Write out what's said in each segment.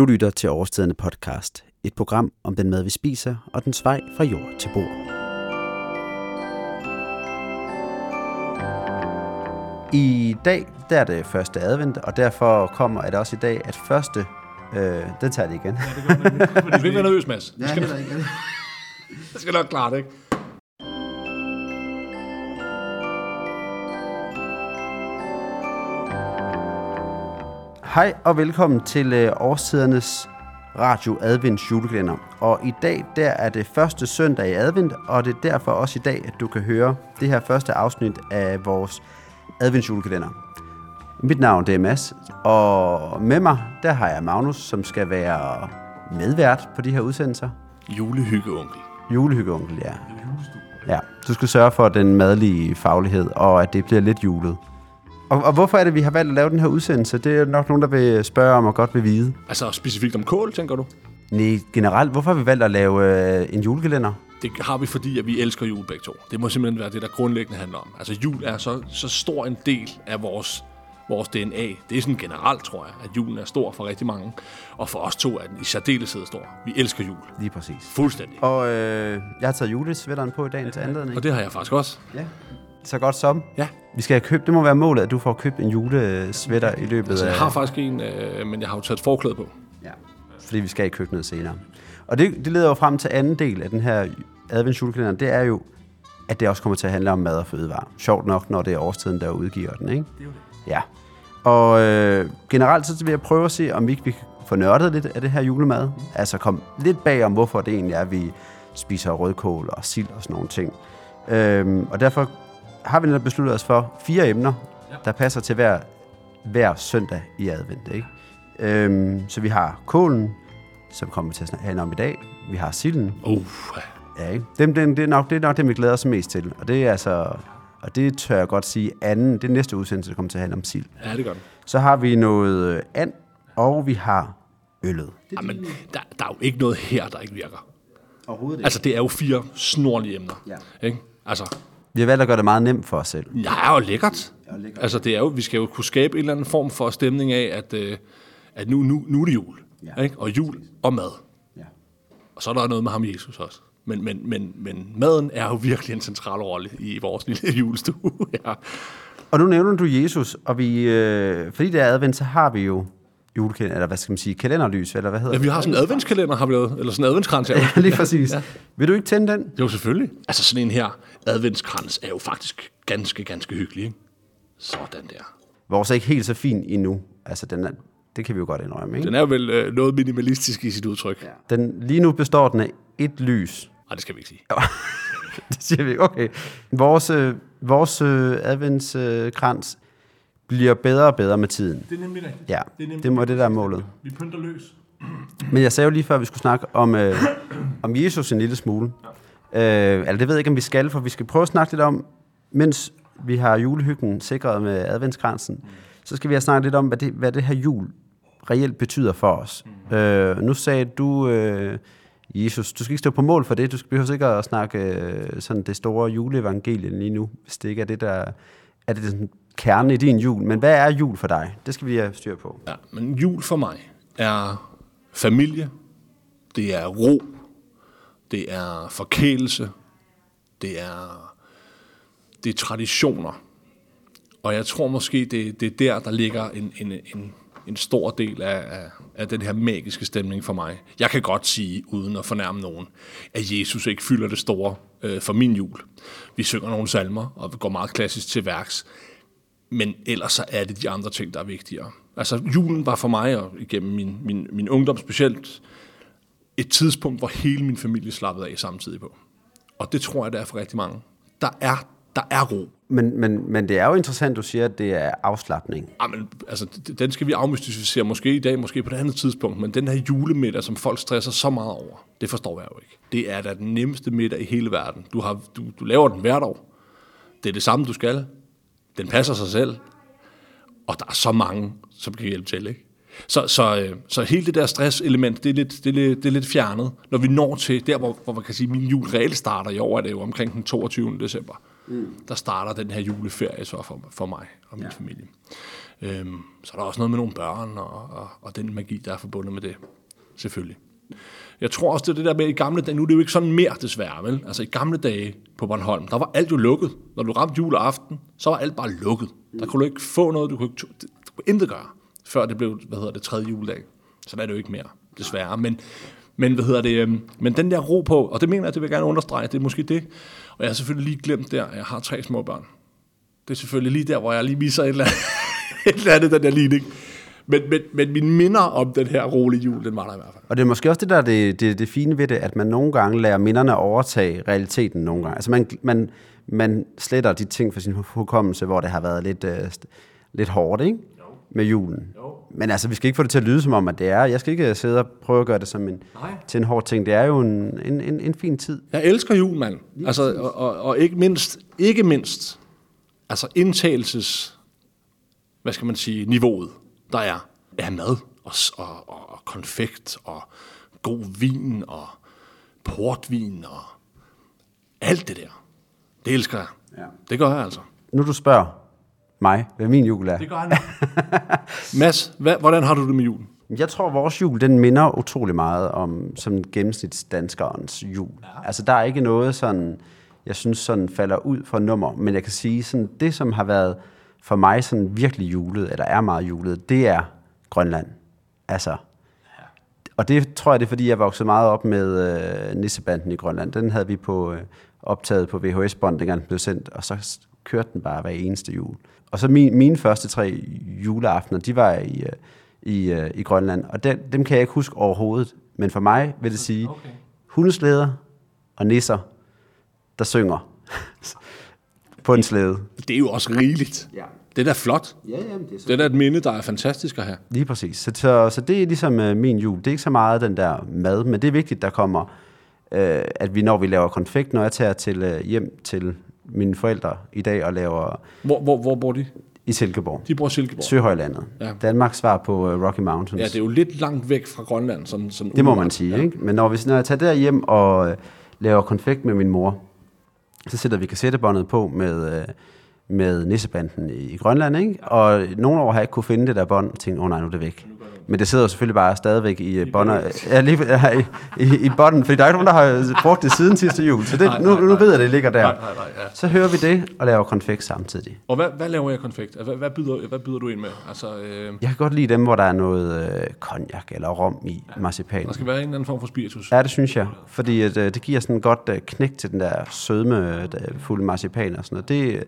Du lytter til Årstiderne podcast, et program om den mad, vi spiser, og dens vej fra jord til bord. I dag der er det første advent, og derfor kommer det også i dag, at første... Øh, den tager det igen. Ja, det gør. Du skal ikke være nervøs, Mads. Ja, skal, det det skal nok klare det, ikke? Hej og velkommen til øh, Årstidernes Radio Advents julekalender. Og i dag, der er det første søndag i advent, og det er derfor også i dag, at du kan høre det her første afsnit af vores Advents julekalender. Mit navn det er Mads, og med mig, der har jeg Magnus, som skal være medvært på de her udsendelser. Julehyggeonkel. Julehyggeonkel, ja. Ja, du skal sørge for den madlige faglighed, og at det bliver lidt julet. Og, og hvorfor er det, vi har valgt at lave den her udsendelse? Det er nok nogen, der vil spørge om og godt vil vide. Altså specifikt om kål, tænker du? Nej, generelt, hvorfor har vi valgt at lave øh, en julekalender? Det har vi, fordi at vi elsker jul begge to. Det må simpelthen være det, der grundlæggende handler om. Altså jul er så, så stor en del af vores, vores DNA. Det er sådan generelt, tror jeg, at julen er stor for rigtig mange. Og for os to er den i særdeleshed stor. Vi elsker jul. Lige præcis. Fuldstændig. Og øh, jeg har taget julesvætteren på i dagens anledning. Og det har jeg faktisk også. Ja. Så godt som. Ja. Vi skal have købt, det må være målet, at du får købt en julesvætter i løbet Altså, af... jeg har faktisk en, øh, men jeg har jo taget et forklæde på. Ja. Fordi vi skal i køkkenet senere. Og det, det leder jo frem til anden del af den her advents julekalender. Det er jo, at det også kommer til at handle om mad og fødevare. Sjovt nok, når det er årstiden, der udgiver den, ikke? Det er jo det. Ja. Og øh, generelt så vil jeg prøve at se, om vi ikke vi kan få nørdet lidt af det her julemad. Mm. Altså kom lidt bag om, hvorfor det egentlig er, at vi spiser rødkål og sild og sådan nogle ting. Øhm, og derfor har vi netop besluttet os for fire emner, ja. der passer til hver, hver søndag i advent. Ikke? Øhm, så vi har kålen, som kommer til at handle om i dag. Vi har silden. Uh, Ja, ikke? Dem, dem, det, er nok, det er nok det, vi glæder os mest til. Og det er altså, og det tør jeg godt sige, anden, det er næste udsendelse, der kommer til at handle om sild. ja, det gør. Så har vi noget øh, and, og vi har øllet. Jamen, der, der er jo ikke noget her, der ikke virker. Overhovedet Altså, det er jo fire snorlige emner. Ja. Ikke? Altså, Vi har valgt at gøre det meget nemt for os selv. ja, og lækkert. Ja, lækkert. Altså, det er jo, vi skal jo kunne skabe en eller anden form for stemning af, at, øh, at nu, nu, nu er det jul. Ja. Ikke? Og jul og mad. Ja. Og så er der noget med ham Jesus også. Men, men, men, men maden er jo virkelig en central rolle i vores lille julestue. ja. Og nu nævner du Jesus, og vi, øh, fordi det er advent, så har vi jo julekalender, eller hvad skal man sige, kalenderlys, eller hvad hedder ja, vi har sådan en adventskalender, har vi lavet, eller sådan en adventskrans. Ja. det? Lige præcis. Ja. Vil du ikke tænde den? Jo, selvfølgelig. Altså sådan en her adventskrans er jo faktisk ganske, ganske hyggelig. Ikke? Sådan der. Vores er ikke helt så fin endnu. Altså, den er, det kan vi jo godt indrømme, ikke? Den er vel øh, noget minimalistisk i sit udtryk. Ja. Den, lige nu består den af et lys. Nej, det skal vi ikke sige. det siger vi ikke. Okay. Vores, øh, vores øh, adventskrans bliver bedre og bedre med tiden. Det er nemlig rigtigt. Ja, det må det der er målet. Vi pynter løs. Men jeg sagde jo lige før, at vi skulle snakke om, øh, om Jesus en lille smule. Ja. Øh, eller det ved jeg ikke, om vi skal, for vi skal prøve at snakke lidt om, mens vi har julehyggen sikret med adventskransen, mm. så skal vi have snakket lidt om, hvad det, hvad det her jul reelt betyder for os. Mm. Øh, nu sagde du, øh, Jesus, du skal ikke stå på mål for det, du skal behøver ikke at snakke øh, sådan det store juleevangelien lige nu, hvis det ikke er det, der er det sådan kerne i din jul. Men hvad er jul for dig? Det skal vi have styr på. Ja, men jul for mig er familie, det er ro, det er forkælelse, det er, det er traditioner. Og jeg tror måske, det, det er der, der ligger en, en, en, en stor del af, af, af den her magiske stemning for mig. Jeg kan godt sige, uden at fornærme nogen, at Jesus ikke fylder det store øh, for min jul. Vi synger nogle salmer, og vi går meget klassisk til værks. Men ellers så er det de andre ting, der er vigtigere. Altså julen var for mig, og igennem min, min, min ungdom specielt, et tidspunkt, hvor hele min familie slappede af samtidig på. Og det tror jeg, der er for rigtig mange. Der er, der er ro. Men, men, men det er jo interessant, du siger, at det er afslappning. Jamen, altså, d- den skal vi afmystificere måske i dag, måske på et andet tidspunkt, men den her julemiddag, som folk stresser så meget over, det forstår jeg jo ikke. Det er da den nemmeste middag i hele verden. Du, har, du, du laver den hvert år. Det er det samme, du skal. Den passer sig selv. Og der er så mange, som kan hjælpe til, ikke? Så, så, øh, så hele det der stresselement, det er, lidt, det, er lidt, det er lidt fjernet. Når vi når til der, hvor, hvor man kan sige, at min jul reelt starter i år, er det jo omkring den 22. december. Mm. Der starter den her juleferie så for, for mig og min ja. familie. Øhm, så er der også noget med nogle børn og, og, og den magi, der er forbundet med det. Selvfølgelig. Jeg tror også, det er det der med i gamle dage, nu er det jo ikke sådan mere desværre, vel? Altså i gamle dage på Bornholm, der var alt jo lukket. Når du ramte juleaften, så var alt bare lukket. Der kunne du ikke få noget, du kunne, ikke, du kunne intet gøre, før det blev, hvad hedder det, tredje juledag. Så der er det jo ikke mere, desværre. Men, men, hvad hedder det, øhm, men den der ro på, og det mener jeg, det vil jeg gerne understrege, det er måske det. Og jeg har selvfølgelig lige glemt der, at jeg har tre små børn. Det er selvfølgelig lige der, hvor jeg lige misser et eller andet, et eller andet den der ligning. Men, men, men mine minder om den her rolige jul, den var der i hvert fald. Og det er måske også det der det, det, det fine ved det, at man nogle gange lader minderne overtage realiteten nogle gange. Altså man, man, man sletter de ting for sin hukommelse, hvor det har været lidt, øh, lidt hårdt, ikke? Med julen. Jo. Men altså, vi skal ikke få det til at lyde som om, at det er. Jeg skal ikke sidde og prøve at gøre det som en, Nej. til en hård ting. Det er jo en, en, en, en fin tid. Jeg elsker jul, mand. Altså, og, og, og ikke mindst, ikke mindst, altså indtagelses, hvad skal man sige, niveauet, der er af mad og, og, og, og konfekt og god vin og portvin og alt det der. Det elsker jeg. Ja. Det gør jeg altså. Nu du spørger mig, hvad min jul er. Det gør jeg Mads, hvad, hvordan har du det med julen? Jeg tror, vores jul, den minder utrolig meget om som gennemsnitsdanskerens jul. Ja. Altså, der er ikke noget sådan, jeg synes sådan falder ud fra nummer, men jeg kan sige, sådan, det som har været for mig sådan virkelig julet, eller er meget julet, det er Grønland. Altså, og det tror jeg, det er, fordi jeg voksede meget op med øh, Nissebanden i Grønland. Den havde vi på øh, optaget på VHS-bånd, dengang den blev sendt, og så kørte den bare hver eneste jul. Og så min, mine første tre juleaftener, de var i, øh, i, øh, i Grønland, og den, dem kan jeg ikke huske overhovedet. Men for mig vil det sige, Okay. hundeslæder og nisser, der synger på en slæde. Det er jo også rigeligt. Ja. Det er da flot. Ja, jamen, det er Det er da et minde, der er fantastisk at have. Lige præcis. Så, så, så det er ligesom øh, min jul. Det er ikke så meget den der mad, men det er vigtigt, der kommer, øh, at vi når vi laver konfekt, når jeg tager til, øh, hjem til mine forældre i dag og laver Hvor, hvor, hvor bor de? i Silkeborg. De bor i Silkeborg. Søhøjlandet. Ja. Danmarks svar på øh, Rocky Mountains. Ja, det er jo lidt langt væk fra Grønland. Sådan, sådan Det må man sige, ja. ikke? Men når, vi, når jeg tager der hjem og øh, laver konfekt med min mor, så sætter vi kassettebåndet på med, øh, med nissebanden i, Grønland, ikke? Og nogle år har jeg ikke kunne finde det der bånd, og tænkt, åh oh, nej, nu er det væk. Men det sidder jo selvfølgelig bare stadigvæk i, I bånder, ja, lige, ja, i, i, i bånden, fordi der er ikke nogen, der har brugt det siden sidste jul. Så det, Nej, nu, nej, nu ved jeg, at det ligger der. Nej, nej, nej, ja. Så hører vi det og laver konfekt samtidig. Og hvad, hvad laver jeg konfekt? Hvad, hvad, byder, hvad byder du ind med? Altså, øh, Jeg kan godt lide dem, hvor der er noget øh, cognac eller rom i marcipan. der skal være en eller anden form for spiritus. Ja, det synes jeg. Fordi at, øh, det giver sådan et godt øh, knæk til den der sødme, der fulde marcipan og sådan noget. Det,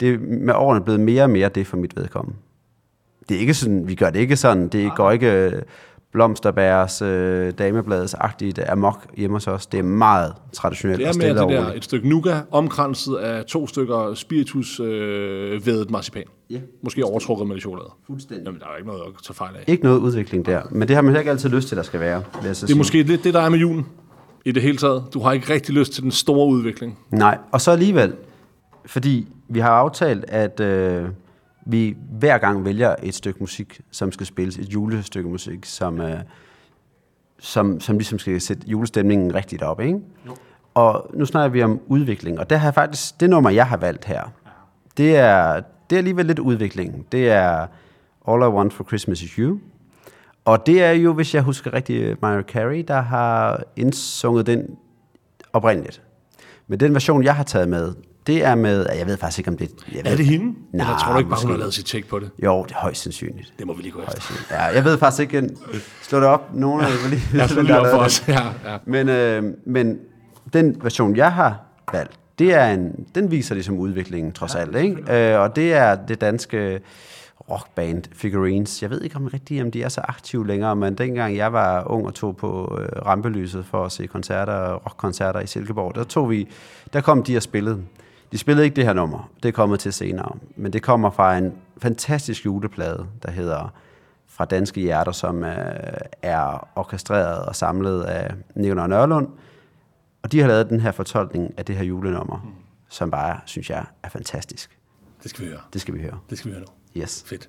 det er med årene blevet mere og mere det for mit vedkommende. Det er ikke sådan, vi gør det ikke sådan, det går ikke øh, blomsterbærs, øh, damebladets-agtigt amok hjemme hos os. Det er meget traditionelt Det og er stille og det der, et stykke nougat, omkranset af to stykker spiritus øh, vædet marcipan. Ja. Måske overtrukket med lidt chokolade. Fuldstændig. Jamen, der er ikke noget at tage fejl af. Ikke noget udvikling der, men det har man heller ikke altid lyst til, der skal være. Vil jeg så Det er sige. måske lidt det, der er med julen i det hele taget. Du har ikke rigtig lyst til den store udvikling. Nej, og så alligevel, fordi vi har aftalt, at øh, vi hver gang vælger et stykke musik, som skal spilles, et julestykke musik, som, øh, som, som ligesom skal sætte julestemningen rigtigt op, ikke? Jo. Og nu snakker vi om udvikling, og der har faktisk, det nummer, jeg har valgt her, det er, det er alligevel lidt udvikling. Det er All I Want for Christmas is You. Og det er jo, hvis jeg husker rigtigt, Mariah Carey, der har indsunget den oprindeligt. Men den version, jeg har taget med, det er med, jeg ved faktisk ikke, om det jeg ved, Er det hende? Nej, Eller tror du ikke bare, hun har lavet sit take på det? Jo, det er højst sandsynligt. Det må vi lige gå efter. Ja, jeg ved faktisk ikke, slå det op, nogen af vil lige, Jeg slår lige der op for os. Ja, ja. men, øh, men den version, jeg har valgt, det er en, den viser ligesom udviklingen trods ja, alt. Ikke? Øh, og det er det danske rockband Figurines. Jeg ved ikke om rigtigt, om de er så aktive længere, men dengang jeg var ung og tog på øh, rampelyset for at se koncerter, rockkoncerter i Silkeborg, der, tog vi, der kom de og spillede. De spillede ikke det her nummer, det er kommet til senere, men det kommer fra en fantastisk juleplade, der hedder Fra Danske Hjerter, som øh, er orkestreret og samlet af Nicolai Nørlund. Og de har lavet den her fortolkning af det her julenummer, mm. som bare, synes jeg, er fantastisk. Det skal vi høre. Det skal vi høre. Det skal vi høre nu. Yes. Fedt.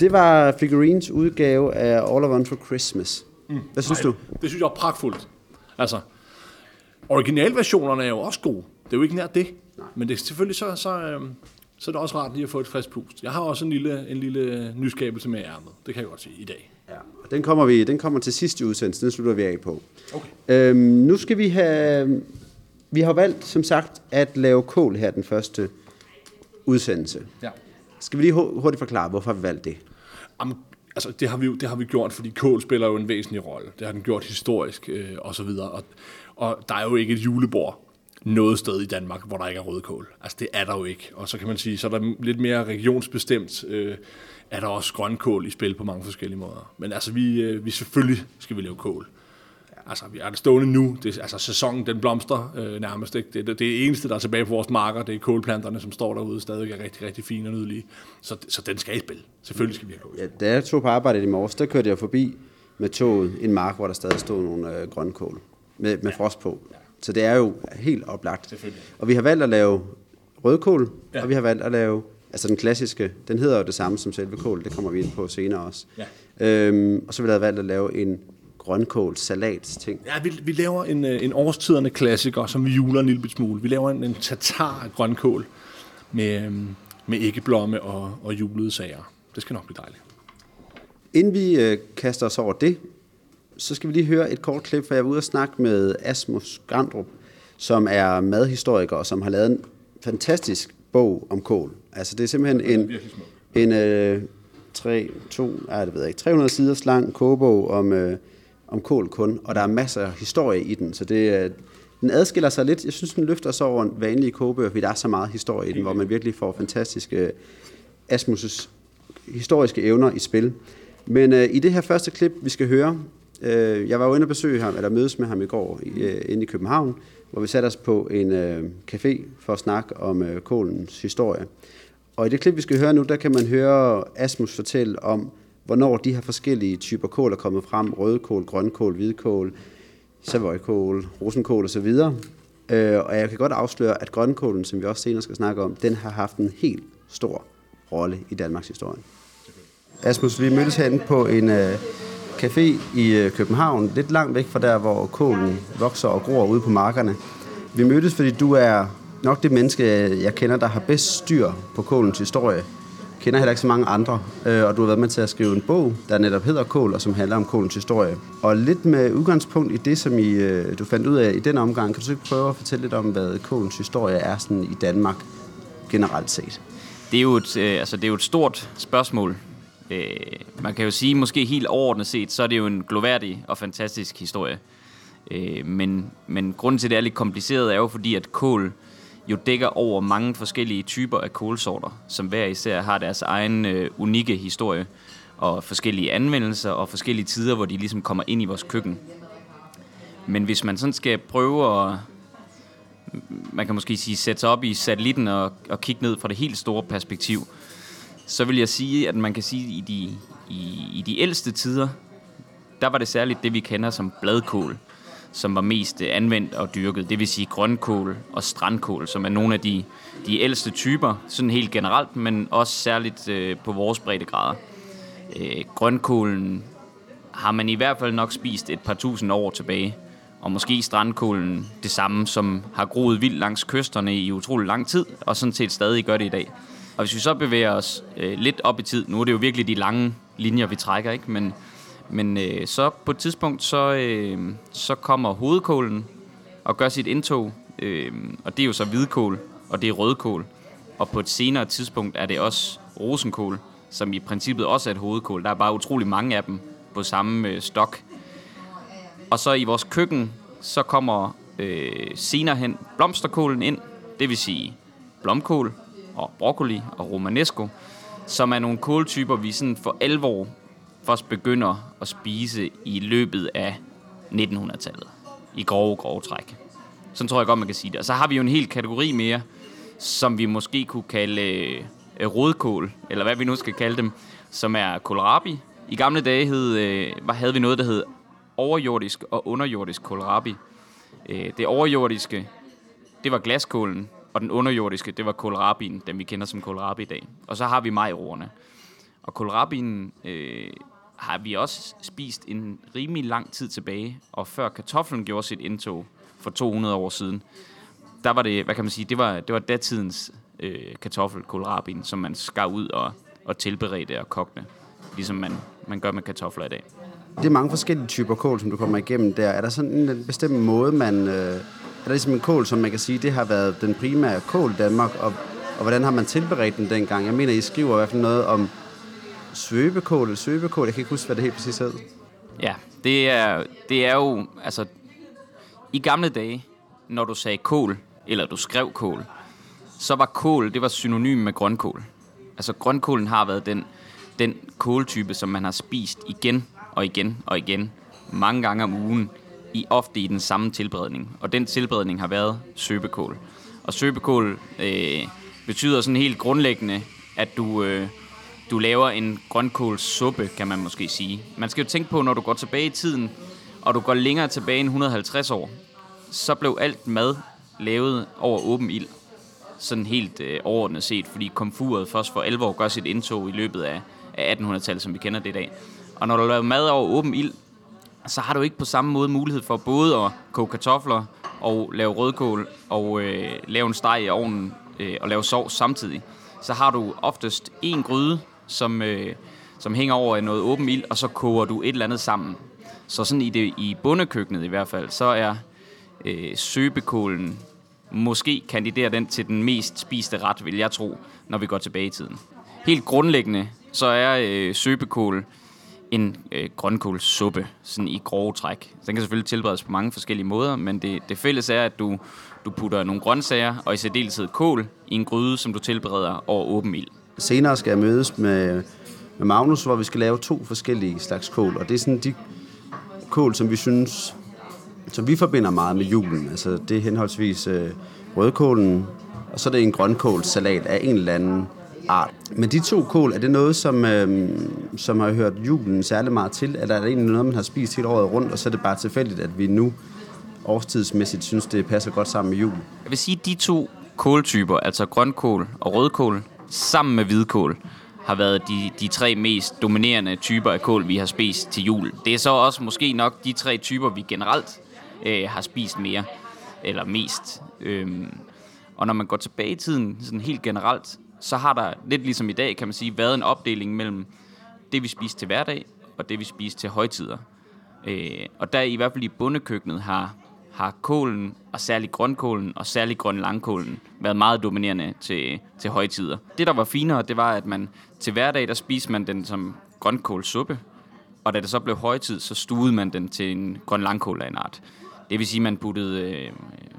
Det var Figurines udgave af All I Want for Christmas. Mm. Hvad synes Nej, du? Det synes jeg er pragtfuldt. Altså, originalversionerne er jo også gode. Det er jo ikke nær det. Nej. Men det er selvfølgelig så, så, øhm, så er det også rart lige at få et frisk pust. Jeg har også en lille, en lille nyskabelse med ærmet. Det kan jeg godt sige i dag. Ja. Og den kommer, vi, den kommer til sidst i udsendelsen. Den slutter vi af på. Okay. Øhm, nu skal vi have... Vi har valgt, som sagt, at lave kål her den første udsendelse. Ja. Skal vi lige hu- hurtigt forklare, hvorfor vi valgte det? Jamen, altså, det har, vi jo, det har vi gjort, fordi kål spiller jo en væsentlig rolle. Det har den gjort historisk øh, og så videre. Og, og der er jo ikke et julebord noget sted i Danmark, hvor der ikke er rødkål. Altså, det er der jo ikke. Og så kan man sige, så er der lidt mere regionsbestemt, øh, er der også grønkål i spil på mange forskellige måder. Men altså, vi, øh, vi selvfølgelig skal vi lave kål. Altså, vi er det stående nu. Det, altså, sæsonen, den blomster øh, nærmest. Ikke? Det, det, det eneste, der er tilbage på vores marker, det er kålplanterne, som står derude stadig er rigtig, rigtig fine og nydelige. Så, så den skal i spil. Selvfølgelig skal vi have kål. Ja, da jeg tog på arbejde i morges, der kørte jeg forbi med toget en mark, hvor der stadig stod nogle øh, grønkål med, med frost på. Så det er jo helt oplagt. Selvfølgelig. Og vi har valgt at lave rødkål, Ja. ja. og vi har valgt at lave, altså den klassiske, den hedder jo det samme som selve kål, det kommer vi ind på senere også. Ja. Øhm, og så har vi valgt at lave en grønkålssalat ting. Ja, vi, vi laver en, øh, en årstiderne klassiker, som vi juler en lille smule. Vi laver en, en tatar af grønkål med, øhm, med æggeblomme og, og julede sager. Det skal nok blive dejligt. Inden vi øh, kaster os over det, så skal vi lige høre et kort klip, for jeg var ude og snakke med Asmus Grandrup, som er madhistoriker, og som har lavet en fantastisk bog om kål. Altså det er simpelthen en, en øh, 3, 2, ja, det ved jeg ikke, 300 sider lang kogebog om, øh, om kål kun, og der er masser af historie i den, så det, øh, den adskiller sig lidt. Jeg synes, den løfter sig over en vanlig kogebøger, fordi der er så meget historie i den, hvor man virkelig får fantastiske øh, Asmus' historiske evner i spil. Men øh, i det her første klip, vi skal høre, øh, jeg var jo inde og besøge ham, eller mødes med ham i går øh, inde i København, hvor vi satte os på en øh, café for at snakke om øh, kålens historie. Og i det klip, vi skal høre nu, der kan man høre Asmus fortælle om, hvornår de her forskellige typer kål er kommet frem. Rødkål, grønkål, hvidkål, savoykål, rosenkål osv. Øh, og jeg kan godt afsløre, at grønkålen, som vi også senere skal snakke om, den har haft en helt stor rolle i Danmarks historie. Asmus, vi mødtes herinde på en øh, café i øh, København, lidt langt væk fra der, hvor kålen vokser og gror ude på markerne. Vi mødtes, fordi du er nok det menneske, jeg kender, der har bedst styr på kålens historie. Kender heller ikke så mange andre, øh, og du har været med til at skrive en bog, der netop hedder Kål, og som handler om kålens historie. Og lidt med udgangspunkt i det, som I, øh, du fandt ud af i den omgang, kan du så ikke prøve at fortælle lidt om, hvad kålens historie er sådan i Danmark generelt set? Det er jo et, øh, altså, det er jo et stort spørgsmål. Øh, man kan jo sige, måske helt overordnet set, så er det jo en gloværdig og fantastisk historie. Øh, men, men grunden til, at det er lidt kompliceret, er jo fordi, at kål jo dækker over mange forskellige typer af kålsorter, som hver især har deres egen øh, unikke historie og forskellige anvendelser og forskellige tider, hvor de ligesom kommer ind i vores køkken. Men hvis man sådan skal prøve at man kan måske sige, sætte sig op i satellitten og, og kigge ned fra det helt store perspektiv, så vil jeg sige, at man kan sige, at i de, i, i de ældste tider, der var det særligt det, vi kender som bladkål, som var mest øh, anvendt og dyrket. Det vil sige grønkål og strandkål, som er nogle af de, de ældste typer, sådan helt generelt, men også særligt øh, på vores breddegrader. Øh, grønkålen har man i hvert fald nok spist et par tusind år tilbage. Og måske strandkålen det samme, som har groet vildt langs kysterne i utrolig lang tid, og sådan set stadig gør det i dag. Og hvis vi så bevæger os øh, lidt op i tid, nu er det jo virkelig de lange linjer, vi trækker, ikke? Men, men øh, så på et tidspunkt, så, øh, så kommer hovedkålen og gør sit indtog, øh, og det er jo så hvidkål, og det er rødkål. Og på et senere tidspunkt er det også rosenkål, som i princippet også er et hovedkål. Der er bare utrolig mange af dem på samme øh, stok. Og så i vores køkken, så kommer øh, senere hen blomsterkålen ind, det vil sige blomkål og broccoli og romanesco, som er nogle kåltyper, vi sådan for alvor først begynder at spise i løbet af 1900-tallet. I grove, grove træk. Sådan tror jeg godt, man kan sige det. Og så har vi jo en hel kategori mere, som vi måske kunne kalde øh, øh rådkål, eller hvad vi nu skal kalde dem, som er kohlrabi. I gamle dage hed, øh, havde vi noget, der hed overjordisk og underjordisk kohlrabi. Øh, det overjordiske, det var glaskålen, og den underjordiske, det var kohlrabien, den vi kender som kohlrabi i dag. Og så har vi majroerne. Og kohlrabien øh, har vi også spist en rimelig lang tid tilbage, og før kartoflen gjorde sit indtog for 200 år siden, der var det, hvad kan man sige, det var, det var datidens øh, kartoffel, kohlrabien, som man skar ud og, og tilberedte og kogte, ligesom man, man gør med kartofler i dag. Det er mange forskellige typer kål, som du kommer igennem der. Er der sådan en bestemt måde, man... Øh, er der ligesom en kål, som man kan sige, det har været den primære kål i Danmark, og, og hvordan har man tilberedt den dengang? Jeg mener, I skriver i hvert fald noget om svøbekål svøbekål, søbekål. Jeg kan ikke huske, hvad det helt præcis hed. Ja, det er, det er jo, altså, i gamle dage, når du sagde kål, eller du skrev kål, så var kål, det var synonym med grønkål. Altså grønkålen har været den, den kåltype, som man har spist igen og igen og igen, mange gange om ugen, i ofte i den samme tilberedning. Og den tilberedning har været søbekål. Og søbekål øh, betyder sådan helt grundlæggende, at du, øh, du laver en grønkålssuppe, kan man måske sige. Man skal jo tænke på, når du går tilbage i tiden, og du går længere tilbage end 150 år, så blev alt mad lavet over åben ild. Sådan helt øh, overordnet set, fordi komfuret først for alvor gør sit indtog i løbet af, af 1800-tallet, som vi kender det i dag. Og når du laver mad over åben ild, så har du ikke på samme måde mulighed for både at koge kartofler og lave rødkål og øh, lave en steg i ovnen øh, og lave sovs samtidig. Så har du oftest en gryde, som, øh, som hænger over noget åben ild, og så koger du et eller andet sammen. Så sådan i, det, i bundekøkkenet i hvert fald, så er øh, søbekålen måske kandiderer den til den mest spiste ret, vil jeg tro, når vi går tilbage i tiden. Helt grundlæggende, så er øh, søbekål en øh, grønkålssuppe, sådan i grove træk. Den kan selvfølgelig tilberedes på mange forskellige måder, men det, det fælles er, at du, du putter nogle grøntsager, og i særdeleshed kål, i en gryde, som du tilbereder over åben ild. Senere skal jeg mødes med, med Magnus, hvor vi skal lave to forskellige slags kål, og det er sådan de kål, som vi synes, som vi forbinder meget med julen. Altså det er henholdsvis øh, rødkålen, og så er det en grønkålssalat af en eller anden art. Men de to kål, er det noget, som, øh, som har hørt julen særlig meget til? Eller er det egentlig noget, man har spist hele året rundt, og så er det bare tilfældigt, at vi nu årstidsmæssigt synes, det passer godt sammen med jul? Jeg vil sige, at de to kåltyper, altså grønkål og rødkål, sammen med hvidkål, har været de, de tre mest dominerende typer af kål, vi har spist til jul. Det er så også måske nok de tre typer, vi generelt øh, har spist mere, eller mest. Øhm, og når man går tilbage i tiden, sådan helt generelt, så har der lidt ligesom i dag, kan man sige, været en opdeling mellem det, vi spiser til hverdag, og det, vi spiser til højtider. Øh, og der i hvert fald i bundekøkkenet har, har kålen, og særligt grønkålen, og særligt grøn langkålen, været meget dominerende til, til højtider. Det, der var finere, det var, at man til hverdag, der spiste man den som grønkålsuppe, og da det så blev højtid, så stuede man den til en grøn langkål af en art. Det vil sige, at man puttede, øh,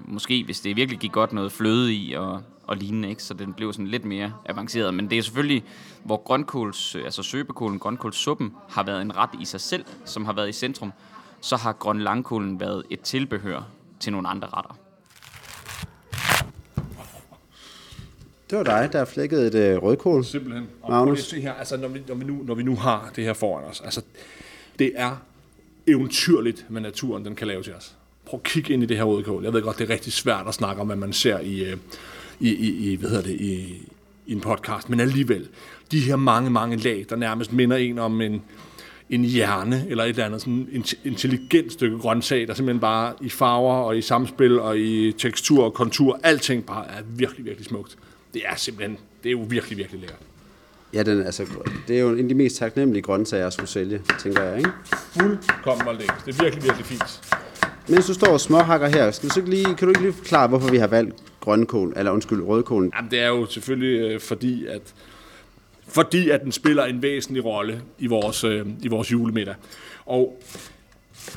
måske hvis det virkelig gik godt, noget fløde i og, og lignende, ikke? så den blev sådan lidt mere avanceret. Men det er selvfølgelig, hvor grønkåls, øh, altså søbekålen, grønkålsuppen, har været en ret i sig selv, som har været i centrum, så har grøn langkålen været et tilbehør til nogle andre retter. Det var dig, der flækkede et øh, rødkål. Simpelthen. Og Magnus? se her, altså når vi, når, vi nu, når vi nu har det her foran os, altså det er eventyrligt, hvad naturen den kan lave til os. Prøv at kigge ind i det her rødkål. Jeg ved godt, det er rigtig svært at snakke om, hvad man ser i, øh, i, i, i hvad hedder det, i, i en podcast, men alligevel, de her mange, mange lag, der nærmest minder en om en, en hjerne, eller et eller andet sådan en intelligent stykke grøntsag, der simpelthen bare i farver og i samspil og i tekstur og kontur, alting bare er virkelig, virkelig smukt. Det er simpelthen, det er jo virkelig, virkelig lækkert. Ja, den, altså, det er jo en af de mest taknemmelige grøntsager at skulle sælge, tænker jeg, ikke? Fuldkommen lækkert. Det er virkelig, virkelig fint. Mens du står og småhakker her, skal du så ikke lige, kan du ikke lige forklare, hvorfor vi har valgt grønkål, eller undskyld, rødkålen? Jamen, det er jo selvfølgelig øh, fordi, at fordi at den spiller en væsentlig rolle i vores, øh, i vores julemiddag. Og,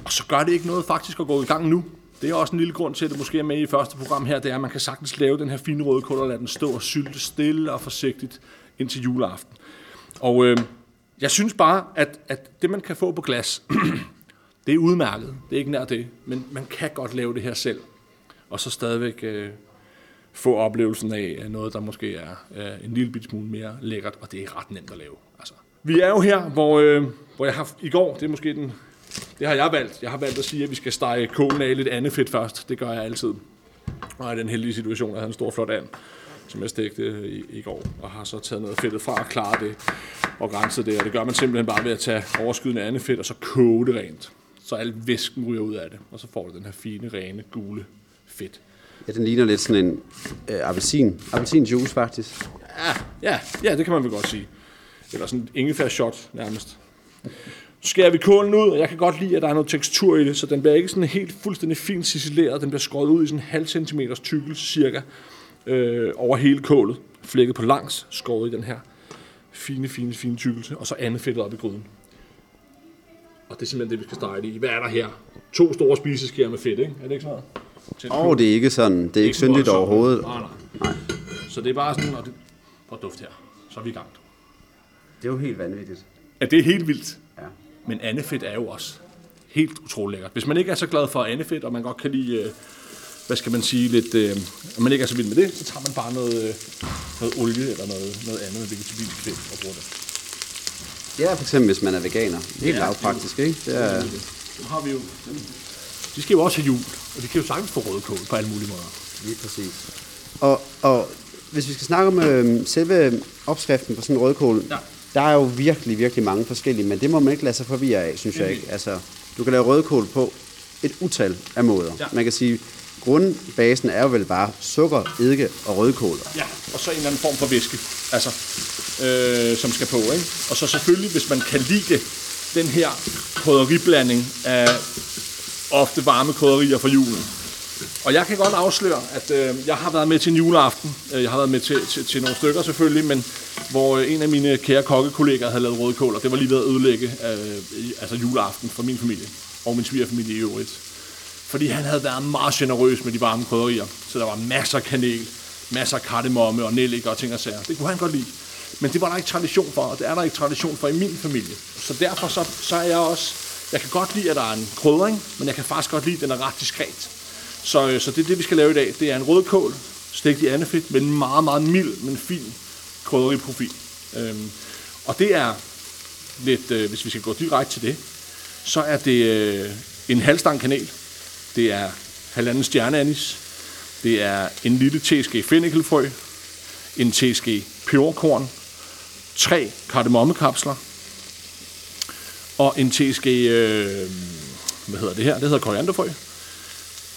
og så gør det ikke noget faktisk at gå i gang nu. Det er også en lille grund til, at det måske er med i første program her, det er, at man kan sagtens lave den her fine rødkål og lade den stå og sylte stille og forsigtigt indtil juleaften. Og øh, jeg synes bare, at, at det man kan få på glas, det er udmærket. Det er ikke nær det, men man kan godt lave det her selv. Og så stadigvæk øh, få oplevelsen af noget, der måske er øh, en lille bit smule mere lækkert, og det er ret nemt at lave. Altså. Vi er jo her, hvor, øh, hvor jeg har i går, det er måske den, det har jeg valgt. Jeg har valgt at sige, at vi skal stege kålen af lidt andet fedt først. Det gør jeg altid. Og i den heldige situation, at jeg havde en stor flot and. som jeg stegte øh, i, i går, og har så taget noget fedtet fra og klaret det og renset det. Og det gør man simpelthen bare ved at tage overskydende andet fedt og så koge det rent. Så al væsken ryger ud af det, og så får du den her fine, rene, gule fedt. Ja, den ligner lidt sådan en øh, appelsin. Appelsinjuice, faktisk. Ja, ja, ja, det kan man vel godt sige. Eller sådan en ingefær shot nærmest. Så skærer vi kålen ud, og jeg kan godt lide, at der er noget tekstur i det, så den bliver ikke sådan helt fuldstændig fint ciseleret. Den bliver skåret ud i sådan en halv centimeters tykkelse cirka øh, over hele kålet. Flækket på langs, skåret i den her fine, fine, fine tykkelse, og så andet fedtet op i gryden. Og det er simpelthen det, vi skal stege det i. Hvad er der her? To store spiseskærer med fedt, ikke? Er det ikke sådan noget? Åh, oh, det er ikke sådan. Det er ikke syndigt overhovedet. Nej, nej. Så det er bare sådan, og det, og duft her. Så er vi i gang. Det er jo helt vanvittigt. Ja, det er helt vildt. Ja. Men andefedt er jo også helt utrolig lækkert. Hvis man ikke er så glad for andefedt, og man godt kan lide, øh, hvad skal man sige, lidt, øh, og man ikke er så vild med det, så tager man bare noget, øh, noget olie eller noget, noget andet vegetabilsk fedt og bruger det. Ja, for eksempel hvis man er veganer. Helt Ja, lavpraktisk, ikke? Det er, Nu har vi jo... De skal jo også have jul, og de kan jo sagtens få rødkål på alle mulige måder. Lige præcis. Og, og hvis vi skal snakke om øh, selve opskriften på sådan en rødkål, Ja. der er jo virkelig, virkelig mange forskellige, men det må man ikke lade sig forvirre af, synes jeg ikke. Altså, du kan lave rødkål på et utal af måder. Ja. Man kan sige, grundbasen er jo vel bare sukker, eddike og rødkål. Ja, og så en eller anden form for væske, altså, øh, som skal på, ikke? Og så selvfølgelig, hvis man kan lide det, den her krydderiblanding af ofte varme krydderier for julen. Og jeg kan godt afsløre, at øh, jeg har været med til en juleaften. Øh, jeg har været med til, til, til nogle stykker selvfølgelig, men hvor øh, en af mine kære kokkekollegaer havde lavet rødkål, og det var lige ved at ødelægge øh, altså juleaften for min familie og min svigerfamilie i øvrigt. Fordi han havde været meget generøs med de varme krydderier. Så der var masser af kanel, masser af kardemomme og nellik og ting og sager. Det kunne han godt lide. Men det var der ikke tradition for, og det er der ikke tradition for i min familie. Så derfor så, så er jeg også... Jeg kan godt lide, at der er en krydring, men jeg kan faktisk godt lide, at den er ret diskret. Så, øh, så det er det, vi skal lave i dag. Det er en rødkål, stegt i andefedt, med en meget, meget mild, men fin krydderiprofil. Øhm, og det er lidt, øh, hvis vi skal gå direkte til det, så er det øh, en halvstang kanel, det er halvanden stjerneanis, det er en lille teske fennikelfrø, en teske peberkorn, tre kardemommekapsler, og en teske, øh, hvad hedder det her, det hedder korianderfrø,